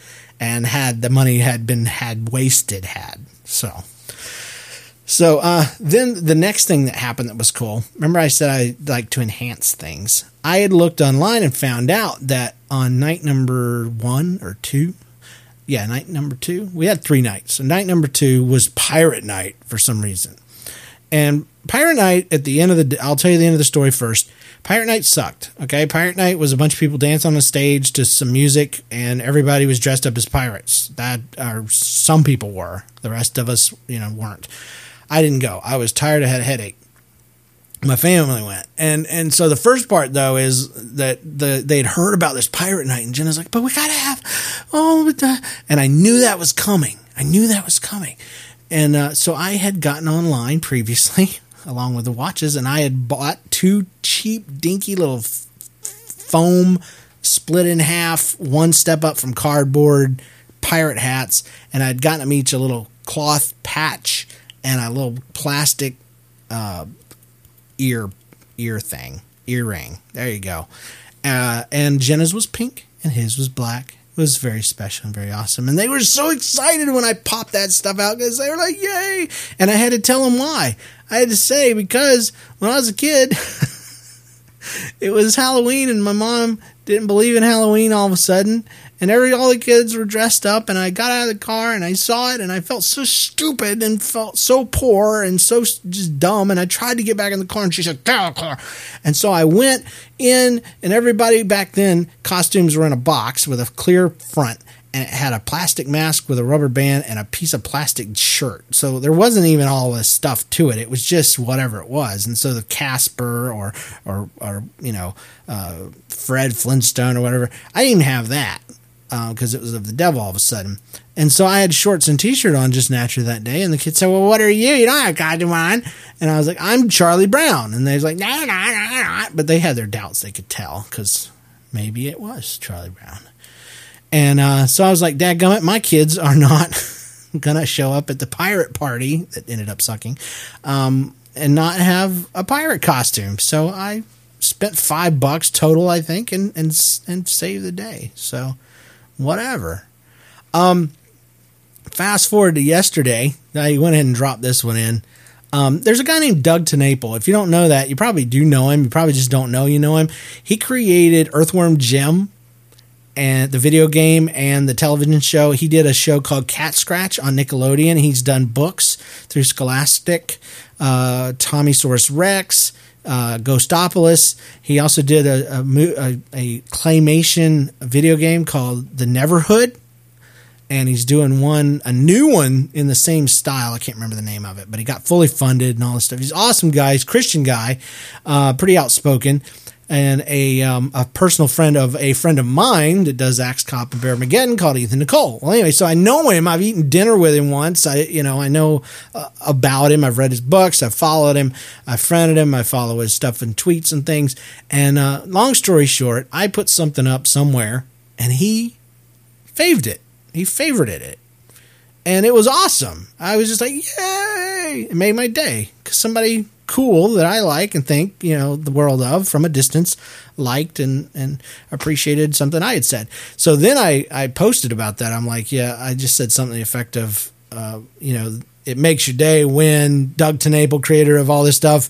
and had the money had been had wasted had. So So uh, then the next thing that happened that was cool. Remember, I said I like to enhance things. I had looked online and found out that on night number one or two, yeah, night number two, we had three nights. So night number two was pirate night for some reason. And pirate night at the end of the, I'll tell you the end of the story first. Pirate Night sucked. Okay, Pirate Night was a bunch of people dancing on a stage to some music, and everybody was dressed up as pirates. That, or some people were. The rest of us, you know, weren't. I didn't go. I was tired. I had a headache. My family went, and and so the first part though is that the they'd heard about this pirate night, and Jenna's like, "But we gotta have oh," and I knew that was coming. I knew that was coming, and uh, so I had gotten online previously along with the watches, and I had bought two cheap, dinky little f- foam split in half, one step up from cardboard pirate hats, and I'd gotten them each a little cloth patch and a little plastic uh, ear ear thing, earring. There you go. Uh, and Jenna's was pink and his was black. It was very special and very awesome. And they were so excited when I popped that stuff out because they were like, yay. And I had to tell them why. I had to say because when I was a kid, it was Halloween and my mom didn't believe in Halloween all of a sudden. And every all the kids were dressed up and I got out of the car and I saw it and I felt so stupid and felt so poor and so just dumb. And I tried to get back in the car and she said get out of the car. And so I went in and everybody back then costumes were in a box with a clear front and it had a plastic mask with a rubber band and a piece of plastic shirt. So there wasn't even all this stuff to it. It was just whatever it was. And so the Casper or or or you know uh, Fred Flintstone or whatever, I didn't even have that because uh, it was of the devil all of a sudden. And so I had shorts and t-shirt on just naturally that day. And the kid said, "Well, what are you? You don't have costume on." And I was like, "I'm Charlie Brown." And they was like, "No, no, no, no." But they had their doubts. They could tell because maybe it was Charlie Brown. And uh, so I was like, "Dadgummit, my kids are not gonna show up at the pirate party that ended up sucking, um, and not have a pirate costume." So I spent five bucks total, I think, and and and saved the day. So whatever. Um, fast forward to yesterday. I went ahead and dropped this one in. Um, there's a guy named Doug TenNapel. If you don't know that, you probably do know him. You probably just don't know you know him. He created Earthworm Jim and the video game and the television show. He did a show called Cat Scratch on Nickelodeon. He's done books through Scholastic, uh, Tommysaurus Rex, uh, Ghostopolis. He also did a, a, a, a, claymation video game called The Neverhood. And he's doing one, a new one in the same style. I can't remember the name of it, but he got fully funded and all this stuff. He's awesome guy. He's Christian guy, uh, pretty outspoken and a um, a personal friend of a friend of mine that does Axe Cop and Bearmageddon called Ethan Nicolle. Well, anyway, so I know him. I've eaten dinner with him once. I you know I know uh, about him. I've read his books. I've followed him. I've friended him. I follow his stuff and tweets and things. And uh, long story short, I put something up somewhere, and he faved it. He favorited it. And it was awesome. I was just like, yay! It made my day because somebody cool that I like and think, you know, the world of from a distance liked and, and appreciated something I had said. So then I, I posted about that. I'm like, yeah, I just said something effective. Uh, you know, it makes your day when Doug TenNapel, creator of all this stuff,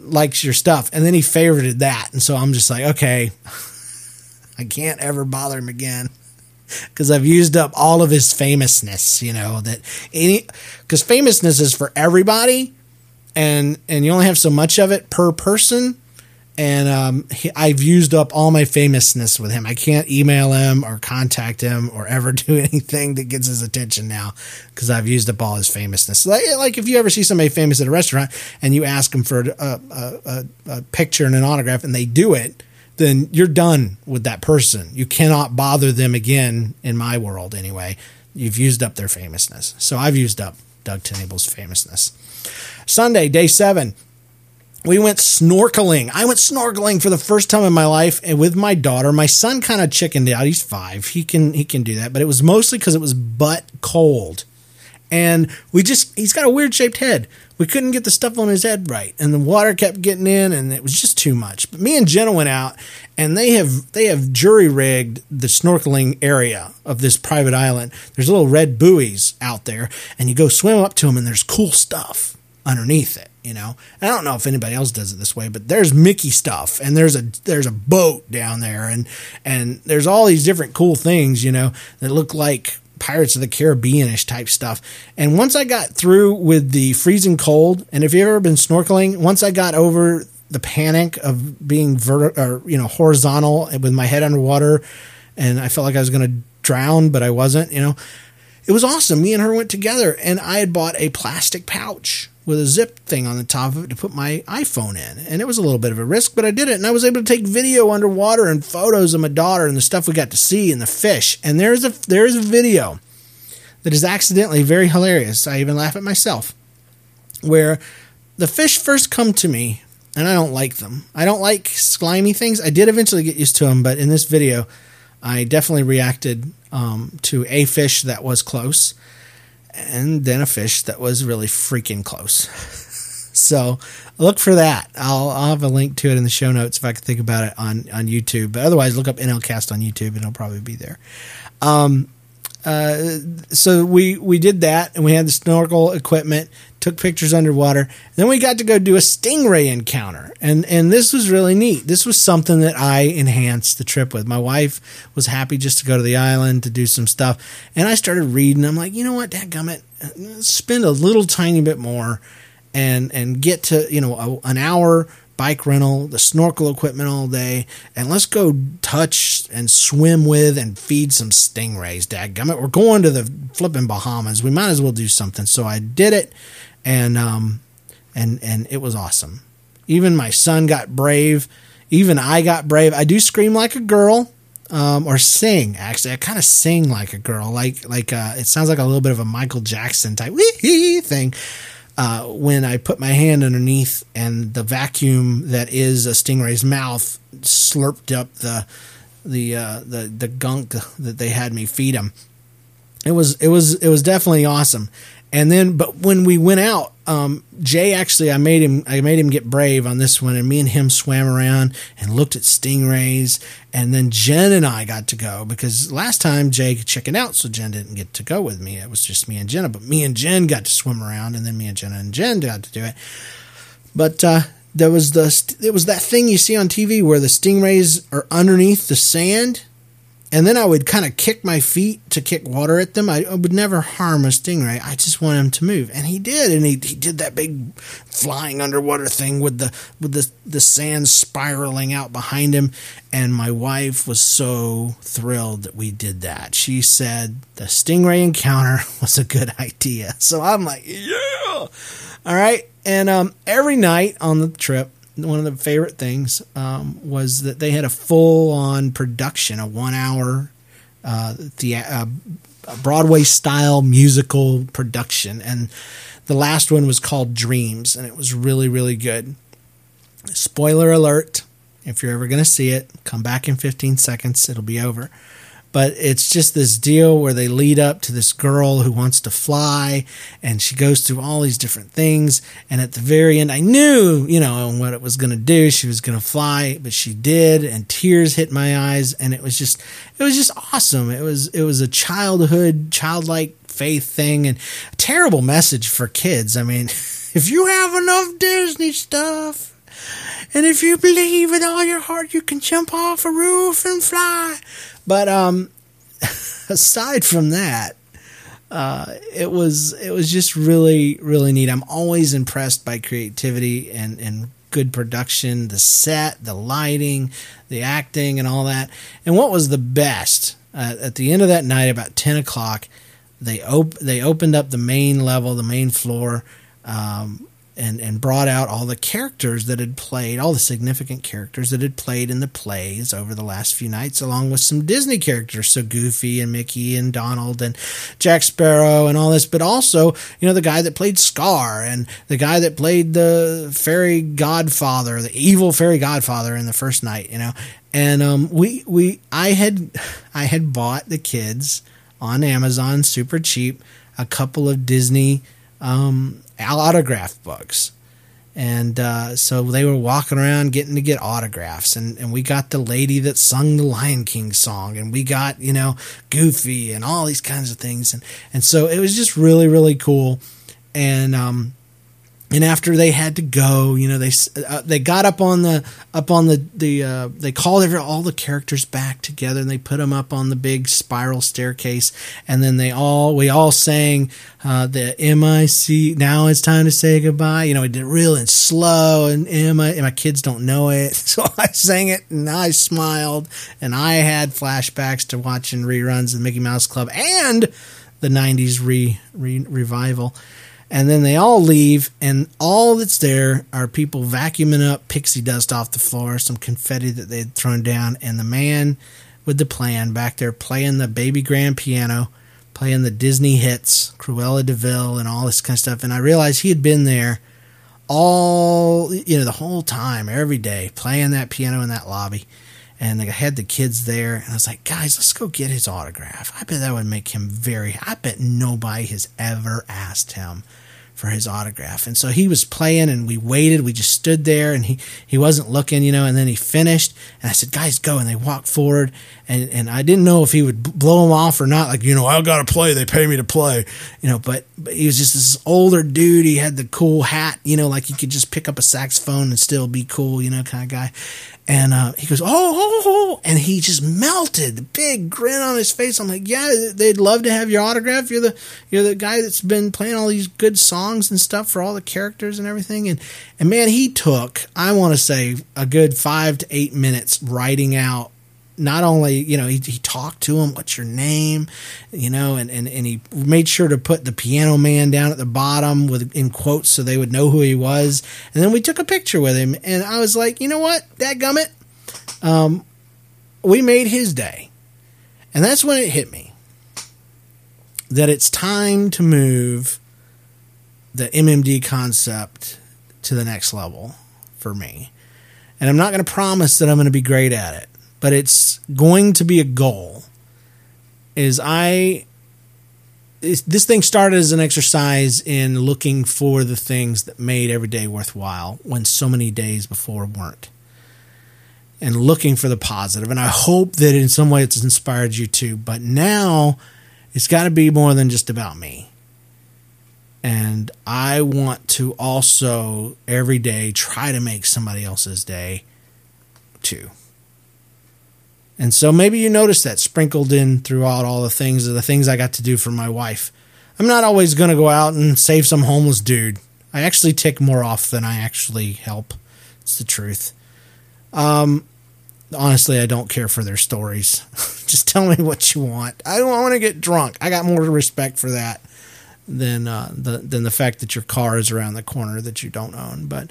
likes your stuff. And then he favorited that. And so I'm just like, okay, I can't ever bother him again because I've used up all of his famousness, you know, that any, because famousness is for everybody and and you only have so much of it per person. And um, he, I've used up all my famousness with him. I can't email him or contact him or ever do anything that gets his attention now because I've used up all his famousness. Like, like, if you ever see somebody famous at a restaurant and you ask them for a, a, a, a picture and an autograph and they do it, then you're done with that person. You cannot bother them again in my world anyway. You've used up their famousness. So I've used up Doug TenNapel's famousness. Sunday, day seven, we went snorkeling. I went snorkeling for the first time in my life and with my daughter. My son kind of chickened out. He's five. He can he can do that, but it was mostly because it was butt cold. And we just he's got a weird shaped head. We couldn't get the stuff on his head right, and the water kept getting in, and it was just too much. But me and Jenna went out, and they have they have jury rigged the snorkeling area of this private island. There's little red buoys out there, and you go swim up to them, and there's cool stuff underneath it you know? And i don't know if anybody else does it this way but there's mickey stuff and there's a there's a boat down there and and there's all these different cool things you know that look like pirates of the caribbeanish type stuff. And once i got through with the freezing cold and if you've ever been snorkeling once i got over the panic of being vertical or you know horizontal with my head underwater and i felt like i was going to drown but i wasn't you know? It was awesome. Me and her went together and i had bought a plastic pouch with a zip thing on the top of it to put my iPhone in. And it was a little bit of a risk, but I did it. And I was able to take video underwater and photos of my daughter and the stuff we got to see and the fish. And there's a there's a video that is accidentally very hilarious. I even laugh at myself. Where the fish first come to me and I don't like them. I don't like slimy things. I did eventually get used to them, but in this video, I definitely reacted um, to a fish that was close and then a fish that was really freaking close. so look for that. I'll, I'll, have a link to it in the show notes if I can think about it on, on YouTube. But otherwise, look up NLCast on YouTube and it'll probably be there. Um, uh, so we we did that, and we had the snorkel equipment, took pictures underwater. Then we got to go do a stingray encounter, and and this was really neat. This was something that I enhanced the trip with. My wife was happy just to go to the island to do some stuff, and I started reading. I'm like, you know what, Dadgummit, spend a little tiny bit more, and and get to you know a, an hour bike rental, the snorkel equipment all day, and let's go touch and swim with and feed some stingrays, dadgummit. We're going to the flipping Bahamas. We might as well do something. So I did it and um and and it was awesome. Even my son got brave. Even I got brave. I do scream like a girl. Um, or sing. Actually, I kind of sing like a girl, like like uh, it sounds like a little bit of a Michael Jackson type thing uh, when I put my hand underneath and the vacuum that is a stingray's mouth slurped up the the uh, the the gunk that they had me feed them. It was it was it was definitely awesome. And then, but when we went out, um, Jay actually, I made him, I made him get brave on this one, and me and him swam around and looked at stingrays. And then Jen and I got to go because last time Jay chickened out, so Jen didn't get to go with me. It was just me and Jenna, but me and Jen got to swim around, and then me and Jenna and Jen got to do it. But uh, there was the, it was that thing you see on TV where the stingrays are underneath the sand and then I would kind of kick my feet to kick water at them. I, I, would never harm a stingray. I just want him to move, and he did. And he, he did that big flying underwater thing with the with the the sand spiraling out behind him. And my wife was so thrilled that we did that. She said the stingray encounter was a good idea. So I'm like, yeah, all right. And um, every night on the trip, one of the favorite things um, was that they had a full on production, a one hour uh, the uh, Broadway style musical production, and the last one was called Dreams, and it was really really good. Spoiler alert: if you're ever going to see it, come back in 15 seconds. It'll be over but it's just this deal where they lead up to this girl who wants to fly and she goes through all these different things and at the very end i knew you know what it was going to do. She was going to fly but she did and tears hit my eyes and it was just it was just awesome. It was it was a childhood childlike faith thing and a terrible message for kids. I mean if you have enough disney stuff and if you believe with all your heart you can jump off a roof and fly but um, aside from that, uh, it was it was just really really neat. I'm always impressed by creativity and and good production, the set, the lighting, the acting, and all that. And what was the best uh, at the end of that night, about ten o'clock, they op- they opened up the main level, the main floor. Um, and and brought out all the characters that had played, all the significant characters that had played in the plays over the last few nights, along with some Disney characters, so Goofy and Mickey and Donald and Jack Sparrow and all this, but also you know the guy that played Scar and the guy that played the fairy godfather, the evil fairy godfather in the first night, you know, and um, we we I had I had bought the kids on Amazon super cheap a couple of Disney um, autograph books. And uh, so they were walking around getting to get autographs. And, and we got the lady that sung the Lion King song. And we got, you know, Goofy and all these kinds of things. And, and so it was just really, really cool. And um, and after they had to go, you know, they uh, they got up on the up on the the uh, they called every, all the characters back together and they put them up on the big spiral staircase, and then they all we all sang uh, the MIC. Now it's time to say goodbye. You know, we did it real and slow, and Emma and my kids don't know it, so I sang it and I smiled, and I had flashbacks to watching reruns of Mickey Mouse Club and the '90s re, re revival and then they all leave, and all that's there are people vacuuming up pixie dust off the floor, some confetti that they'd thrown down, and the man with the plan back there playing the baby grand piano, playing the Disney hits, Cruella de Vil, and all this kind of stuff. And I realized he had been there all, you know, the whole time, every day, playing that piano in that lobby. And they had the kids there, and I was like, guys, let's go get his autograph. I bet that would make him very. I bet nobody has ever asked him for his autograph. And so he was playing and we waited. We just stood there and he, he wasn't looking, you know, and then he finished and I said, guys, go. And they walked forward and, and I didn't know if he would blow him off or not. Like, you know, I got to play. They pay me to play, you know, but, but he was just this older dude. He had the cool hat, you know, like you could just pick up a saxophone and still be cool, you know, kind of guy. And uh, he goes, oh, oh, oh, and he just melted, the big grin on his face. I'm like, yeah, they'd love to have your autograph. You're the you're the guy that's been playing all these good songs and stuff for all the characters and everything. And and man, he took, I want to say, a good five to eight minutes writing out not only you know he, he talked to him what's your name you know and, and and he made sure to put the piano man down at the bottom with in quotes so they would know who he was. And then we took a picture with him and i was like you know what? That gummit um, we made his day. And that's when it hit me that it's time to move the mmd concept to the next level for me. And i'm not going to promise that i'm going to be great at it but it's going to be a goal. Is I this thing started as an exercise in looking for the things that made every day worthwhile when so many days before weren't. And looking for the positive. And I hope that in some way it's inspired you too. But now it's got to be more than just about me. And I want to also every day try to make somebody else's day too. And so maybe you notice that sprinkled in throughout all the things, of the things I got to do for my wife. I'm not always going to go out and save some homeless dude. I actually tick more off than I actually help. It's the truth. Um, honestly, I don't care for their stories. Just tell me what you want. I don't want to get drunk. I got more respect for that than uh, the than the fact that your car is around the corner that you don't own. But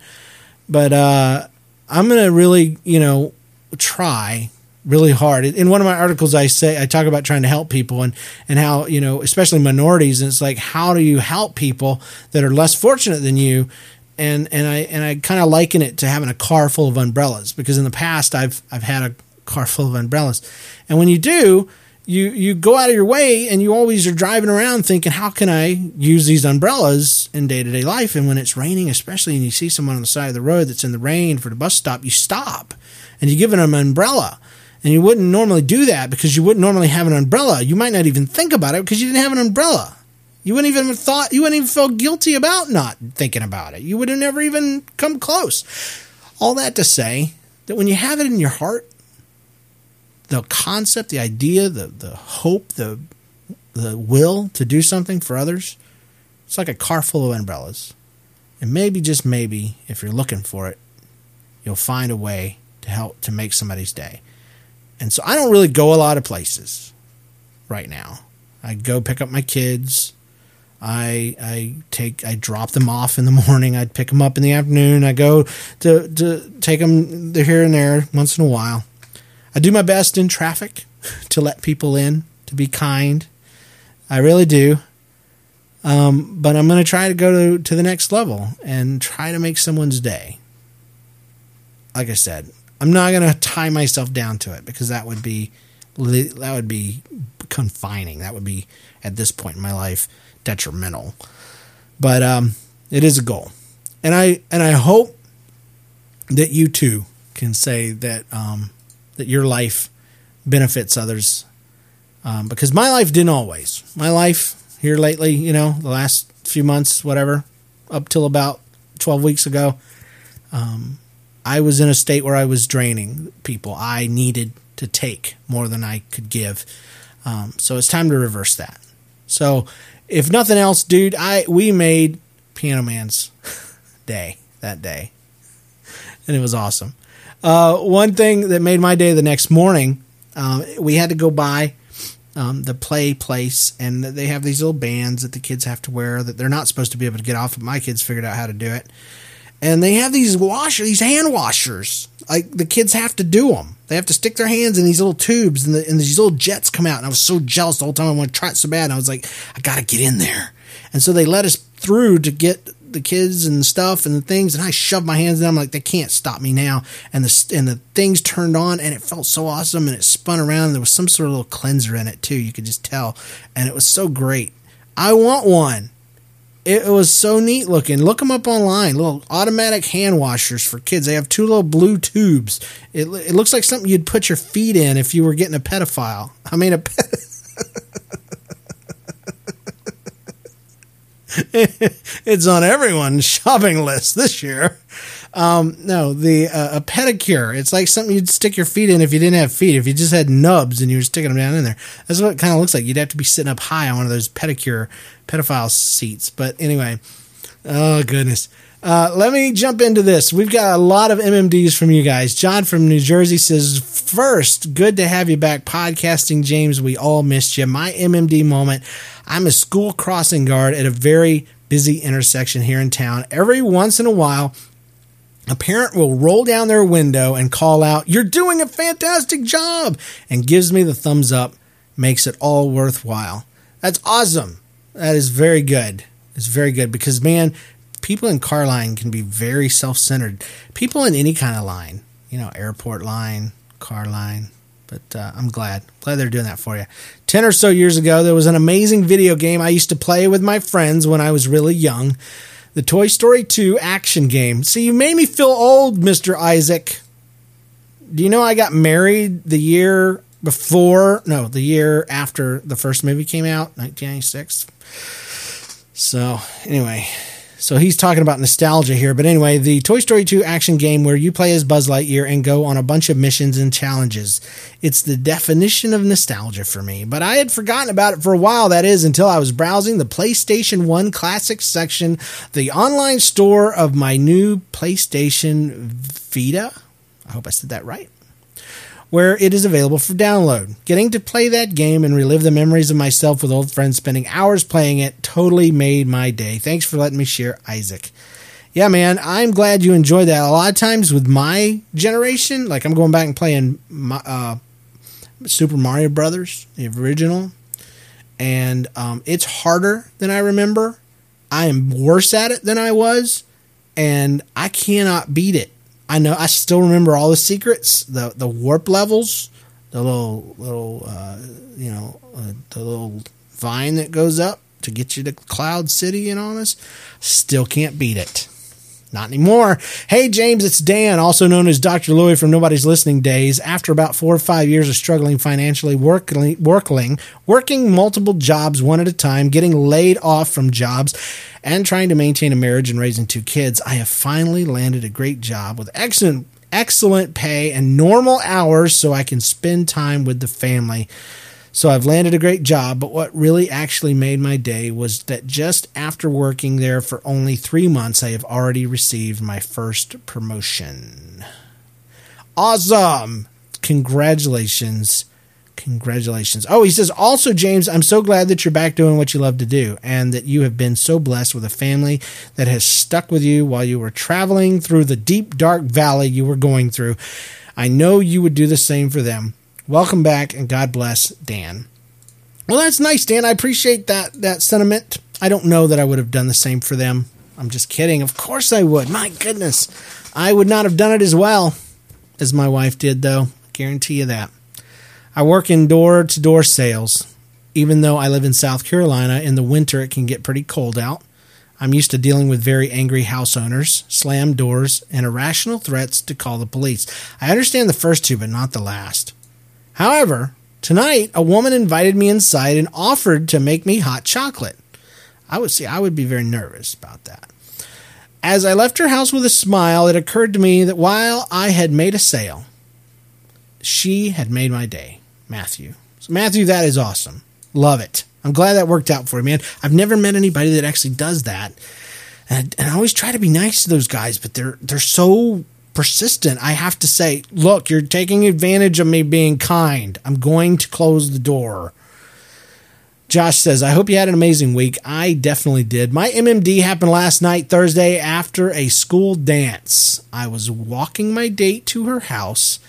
but uh, I'm gonna really you know try really hard. In one of my articles, I say I talk about trying to help people and and how you know, especially minorities, and it's like how do you help people that are less fortunate than you? And and I and I kind of liken it to having a car full of umbrellas because in the past I've I've had a car full of umbrellas, and when you do. You, you go out of your way and you always are driving around thinking, how can I use these umbrellas in day to day life? And when it's raining, especially, and you see someone on the side of the road that's in the rain for the bus stop, you stop and you give them an umbrella and you wouldn't normally do that because you wouldn't normally have an umbrella. You might not even think about it because you didn't have an umbrella. You wouldn't even have thought, you wouldn't even feel guilty about not thinking about it. You would have never even come close. All that to say that when you have it in your heart, the concept, the idea, the, the hope, the, the will to do something for others, it's like a car full of umbrellas. And maybe, just maybe, if you're looking for it, you'll find a way to help to make somebody's day. And so I don't really go a lot of places right now. I go pick up my kids. I I take I drop them off in the morning. I'd pick them up in the afternoon. I go to to take them here and there once in a while. I do my best in traffic to let people in, to be kind. I really do. Um, but I'm going to try to go to, to the next level and try to make someone's day. Like I said, I'm not going to tie myself down to it because that would be that would be confining. That would be at this point in my life detrimental. But um, it is a goal, and I and I hope that you too can say that um, that your life benefits others um, because my life didn't always. My life here lately, you know, the last few months, whatever, up till about 12 weeks ago. Um, I was in a state where I was draining people. I needed to take more than I could give. Um, so it's time to reverse that. So if nothing else, dude, I we made Piano Man's day that day, and it was awesome. Uh, one thing that made my day the next morning, uh, we had to go by um, the play place, and they have these little bands that the kids have to wear that they're not supposed to be able to get off. But my kids figured out how to do it, and they have these washers, these hand washers. Like the kids have to do them. They have to stick their hands in these little tubes, and, the, and these little jets come out. And I was so jealous the whole time. I wanted to try it so bad. And I was like, I gotta get in there. And so they let us through to get the kids and stuff and the things, and I shoved my hands in. I'm like, they can't stop me now. And the and the things turned on, and it felt so awesome, and it spun around. And there was some sort of little cleanser in it too. You could just tell, and it was so great. I want one. It was so neat looking. Look them up online. Little automatic hand washers for kids. They have two little blue tubes. It, it looks like something you'd put your feet in if you were getting a pedophile. I mean, a pet. it's on everyone's shopping list this year. Um, no, the uh, a pedicure. It's like something you'd stick your feet in if you didn't have feet. If you just had nubs and you were sticking them down in there, that's what it kind of looks like. You'd have to be sitting up high on one of those pedicure pedophile seats. But anyway, oh goodness. Uh, let me jump into this. We've got a lot of MMDs from you guys. John from New Jersey says, First, good to have you back podcasting, James. We all missed you. My MMD moment. I'm a school crossing guard at a very busy intersection here in town. Every once in a while, a parent will roll down their window and call out, You're doing a fantastic job, and gives me the thumbs up, makes it all worthwhile. That's awesome. That is very good. It's very good because, man, people in car line can be very self centered. People in any kind of line, you know, airport line, car line. But uh, I'm glad, glad they're doing that for you. Ten or so years ago, there was an amazing video game I used to play with my friends when I was really young. The Toy Story 2 action game. See, you made me feel old, Mr. Isaac. Do you know I got married the year before, no, the year after the first movie came out, 1996? So, anyway, so he's talking about nostalgia here. But anyway, the Toy Story 2 action game where you play as Buzz Lightyear and go on a bunch of missions and challenges. It's the definition of nostalgia for me. But I had forgotten about it for a while, that is, until I was browsing the PlayStation 1 Classics section, the online store of my new PlayStation Vita. I hope I said that right where it is available for download. Getting to play that game and relive the memories of myself with old friends spending hours playing it totally made my day. Thanks for letting me share, Isaac. Yeah, man, I'm glad you enjoyed that. A lot of times with my generation, like I'm going back and playing my, uh, Super Mario Brothers, the original, and um, it's harder than I remember. I am worse at it than I was, and I cannot beat it. I know I still remember all the secrets, the the warp levels, the little little uh, you know uh, the little vine that goes up to get you to Cloud City and all this. Still can't beat it. Not anymore. Hey, James, it's Dan, also known as Dr. Louie from Nobody's Listening Days. After about four or five years of struggling financially, working, working multiple jobs one at a time, getting laid off from jobs, and trying to maintain a marriage and raising two kids, I have finally landed a great job with excellent, excellent pay and normal hours so I can spend time with the family. So I've landed a great job, but what really actually made my day was that just after working there for only three months, I have already received my first promotion. Awesome! Congratulations. Congratulations. Oh, he says, also, James, I'm so glad that you're back doing what you love to do and that you have been so blessed with a family that has stuck with you while you were traveling through the deep, dark valley you were going through. I know you would do the same for them. Welcome back and God bless Dan. Well, that's nice, Dan. I appreciate that that sentiment. I don't know that I would have done the same for them. I'm just kidding. Of course I would. My goodness. I would not have done it as well as my wife did though. Guarantee you that. I work in door to door sales. Even though I live in South Carolina, in the winter it can get pretty cold out. I'm used to dealing with very angry house owners, slammed doors, and irrational threats to call the police. I understand the first two, but not the last. However, tonight a woman invited me inside and offered to make me hot chocolate. I would see I would be very nervous about that. As I left her house with a smile, it occurred to me that while I had made a sale, she had made my day. Matthew. So, Matthew, that is awesome. Love it. I'm glad that worked out for you, man. I've never met anybody that actually does that. And, and I always try to be nice to those guys, but they're they're so persistent. I have to say, look, you're taking advantage of me being kind. I'm going to close the door. Josh says, I hope you had an amazing week. I definitely did. My MMD happened last night, Thursday, after a school dance. I was walking my date to her house.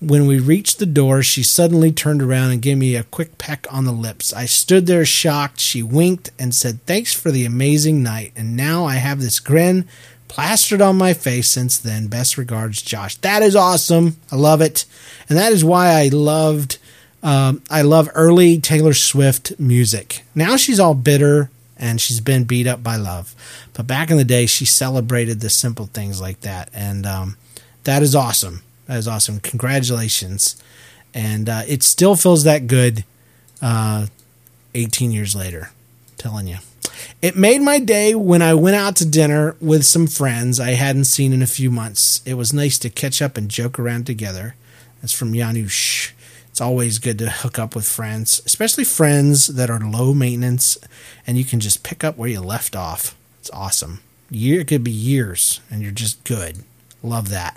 When we reached the door, she suddenly turned around and gave me a quick peck on the lips. I stood there shocked. She winked and said, Thanks for the amazing night. And now I have this grin plastered on my face since then. Best regards, Josh. That is awesome. I love it. And that is why I loved um, I love early Taylor Swift music. Now she's all bitter and she's been beat up by love. But back in the day, she celebrated the simple things like that. And um, that is awesome. That is awesome. Congratulations. And uh, it still feels that good uh, 18 years later. Telling you. It made my day when I went out to dinner with some friends I hadn't seen in a few months. It was nice to catch up and joke around together. That's from Janusz. It's always good to hook up with friends, especially friends that are low maintenance and you can just pick up where you left off. It's awesome. Year it could be years and you're just good. Love that.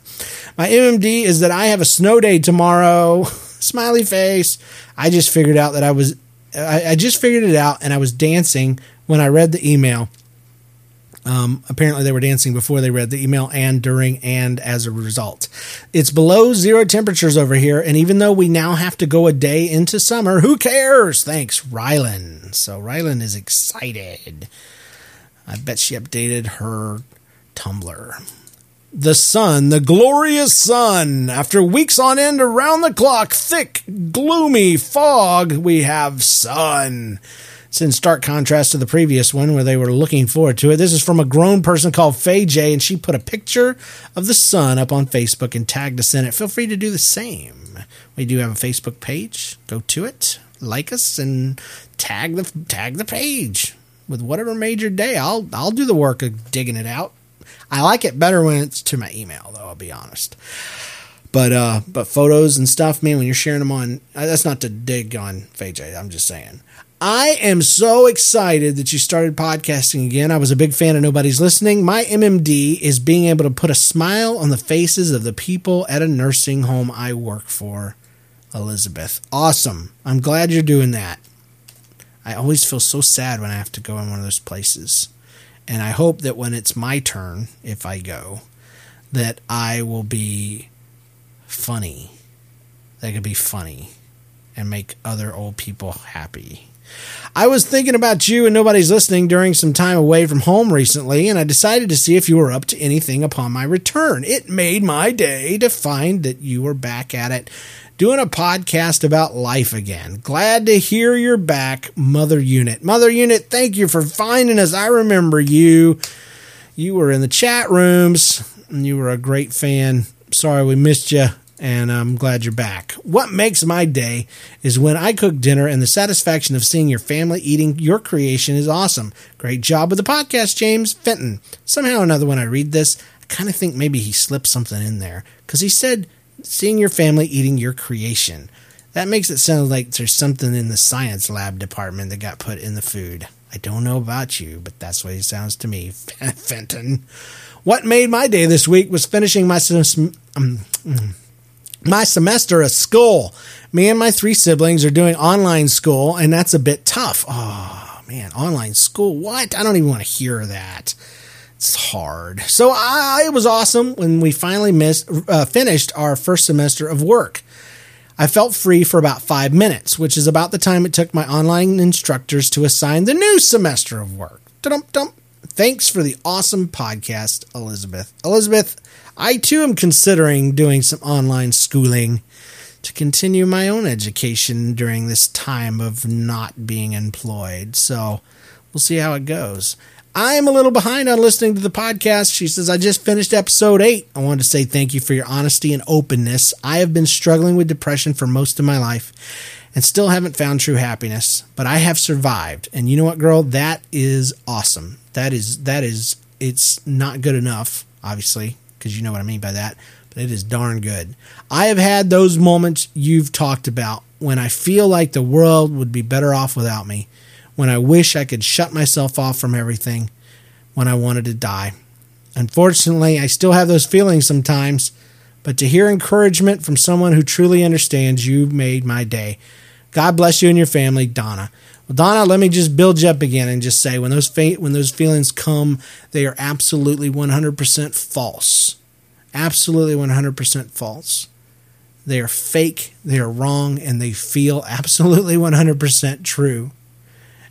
My MMD is that I have a snow day tomorrow. Smiley face. I just figured out that I was I, I just figured it out and I was dancing when I read the email um, apparently, they were dancing before they read the email and during and as a result. It's below zero temperatures over here, and even though we now have to go a day into summer, who cares? Thanks, Rylan. So, Rylan is excited. I bet she updated her Tumblr. The sun, the glorious sun. After weeks on end around the clock, thick, gloomy fog, we have sun. It's in stark contrast to the previous one where they were looking forward to it. This is from a grown person called Faye J, and she put a picture of the sun up on Facebook and tagged us in it. Feel free to do the same. We do have a Facebook page. Go to it, like us, and tag the tag the page with whatever major day. I'll I'll do the work of digging it out. I like it better when it's to my email, though. I'll be honest. But uh, but photos and stuff, man, when you're sharing them on, uh, that's not to dig on Faye J. I'm just saying. I am so excited that you started podcasting again. I was a big fan of Nobody's Listening. My MMD is being able to put a smile on the faces of the people at a nursing home I work for. Elizabeth. Awesome. I'm glad you're doing that. I always feel so sad when I have to go in one of those places. And I hope that when it's my turn, if I go, that I will be funny. That could be funny and make other old people happy. I was thinking about you and nobody's listening during some time away from home recently, and I decided to see if you were up to anything upon my return. It made my day to find that you were back at it doing a podcast about life again. Glad to hear you're back, Mother Unit. Mother Unit, thank you for finding us. I remember you. You were in the chat rooms, and you were a great fan. Sorry we missed you and I'm glad you're back. What makes my day is when I cook dinner and the satisfaction of seeing your family eating your creation is awesome. Great job with the podcast, James Fenton. Somehow or another, when I read this, I kind of think maybe he slipped something in there because he said seeing your family eating your creation. That makes it sound like there's something in the science lab department that got put in the food. I don't know about you, but that's what it sounds to me, Fenton. What made my day this week was finishing my. Um, mm, my semester of school. Me and my three siblings are doing online school, and that's a bit tough. Oh, man, online school. What? I don't even want to hear that. It's hard. So I, it was awesome when we finally missed, uh, finished our first semester of work. I felt free for about five minutes, which is about the time it took my online instructors to assign the new semester of work. Da-dum-dum. Thanks for the awesome podcast, Elizabeth. Elizabeth, I too am considering doing some online schooling to continue my own education during this time of not being employed. So we'll see how it goes. I am a little behind on listening to the podcast. She says, I just finished episode eight. I wanted to say thank you for your honesty and openness. I have been struggling with depression for most of my life and still haven't found true happiness, but I have survived. And you know what, girl? That is awesome. That is, that is it's not good enough, obviously, because you know what I mean by that, but it is darn good. I have had those moments you've talked about when I feel like the world would be better off without me, when I wish I could shut myself off from everything, when I wanted to die. Unfortunately, I still have those feelings sometimes, but to hear encouragement from someone who truly understands, you made my day. God bless you and your family, Donna. Donna, let me just build you up again and just say when those when those feelings come, they are absolutely 100% false. Absolutely 100% false. They are fake, they are wrong, and they feel absolutely 100% true.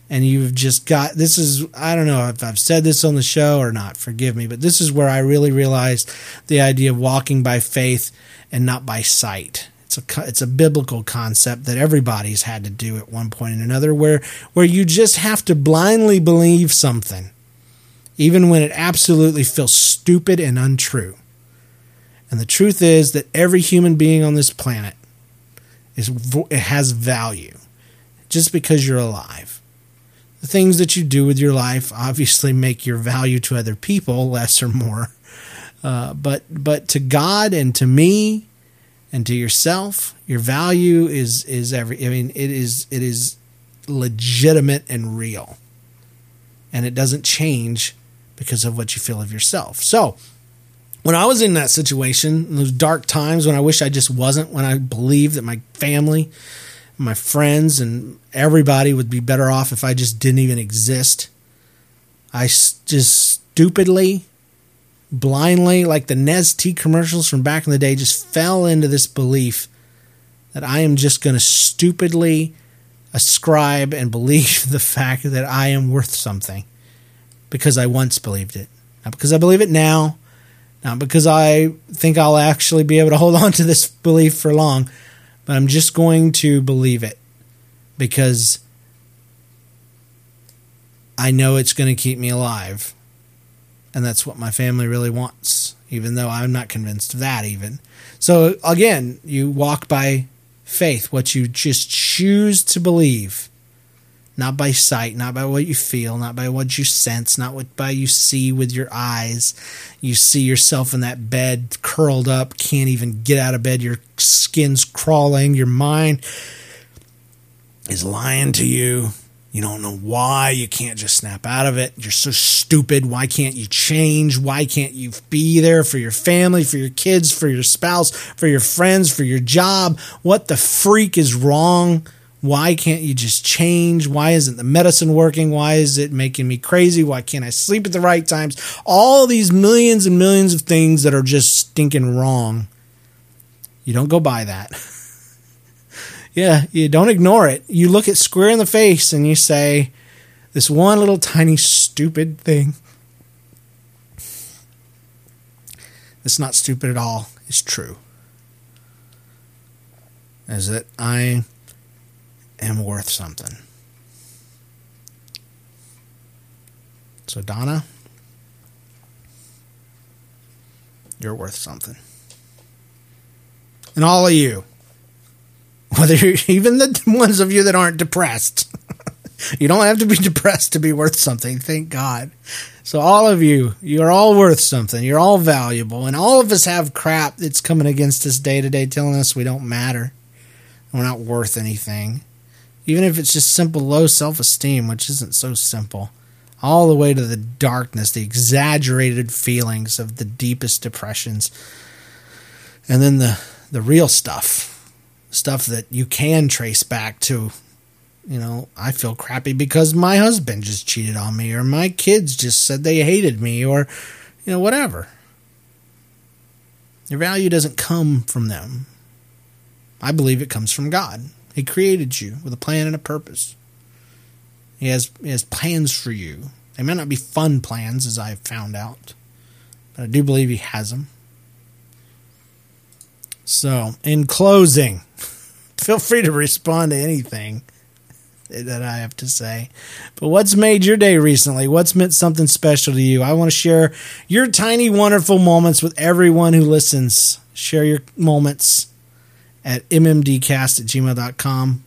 And you've just got this is, I don't know if I've said this on the show or not, forgive me, but this is where I really realized the idea of walking by faith and not by sight. It's a, it's a biblical concept that everybody's had to do at one point or another where, where you just have to blindly believe something, even when it absolutely feels stupid and untrue. And the truth is that every human being on this planet is it has value just because you're alive. The things that you do with your life obviously make your value to other people less or more. Uh, but but to God and to me and to yourself, your value is is every. I mean, it is it is legitimate and real, and it doesn't change because of what you feel of yourself. So when I was in that situation, those dark times when I wish I just wasn't, when I believed that my family, my friends, and everybody would be better off if I just didn't even exist, I just stupidly, blindly, like the Nestea commercials from back in the day, just fell into this belief that I am just going to stupidly ascribe and believe the fact that I am worth something because I once believed it. Not because I believe it now not because I think I'll actually be able to hold on to this belief for long, but I'm just going to believe it because I know it's going to keep me alive. And that's what my family really wants, even though I'm not convinced of that, even. So, again, you walk by faith, what you just choose to believe not by sight, not by what you feel, not by what you sense, not what by you see with your eyes. You see yourself in that bed curled up, can't even get out of bed, your skin's crawling, your mind is lying to you. You don't know why you can't just snap out of it. You're so stupid. Why can't you change? Why can't you be there for your family, for your kids, for your spouse, for your friends, for your job? What the freak is wrong? Why can't you just change? Why isn't the medicine working? Why is it making me crazy? Why can't I sleep at the right times? All these millions and millions of things that are just stinking wrong. You don't go by that. yeah, you don't ignore it. You look it square in the face and you say, this one little tiny stupid thing. It's not stupid at all. It's true. Is that I am worth something. So, Donna, you're worth something. And all of you, whether you're even the ones of you that aren't depressed, you don't have to be depressed to be worth something. Thank God. So, all of you, you're all worth something. You're all valuable. And all of us have crap that's coming against us day to day telling us we don't matter. We're not worth anything even if it's just simple low self esteem, which isn't so simple, all the way to the darkness, the exaggerated feelings of the deepest depressions, and then the, the real stuff, stuff that you can trace back to. You know, I feel crappy because my husband just cheated on me, or my kids just said they hated me, or, you know, whatever. Your value doesn't come from them. I believe it comes from God. He created you with a plan and a purpose. He has, he has plans for you. They may not be fun plans, as I've found out, but I do believe He has them. So, in closing, feel free to respond to anything that I have to say. But what's made your day recently? What's meant something special to you? I want to share your tiny, wonderful moments with everyone who listens. Share your moments at mmdcast at gmail.com.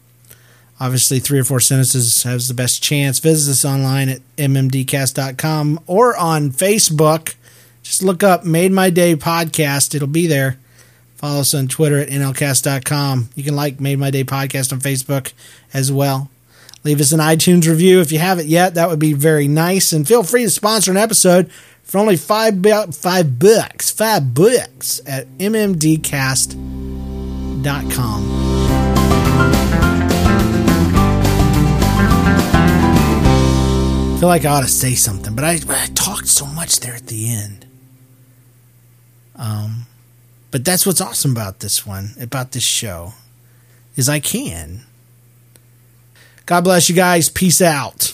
Obviously, three or four sentences has the best chance. Visit us online at mmdcast.com or on Facebook. Just look up Made My Day Podcast. It'll be there. Follow us on Twitter at nlcast.com. You can like Made My Day Podcast on Facebook as well. Leave us an iTunes review if you haven't yet. That would be very nice. And feel free to sponsor an episode for only five, five bucks. Five bucks at mmdcast.com. I feel like I ought to say something, but I, I talked so much there at the end. Um, but that's what's awesome about this one, about this show, is I can. God bless you guys. Peace out.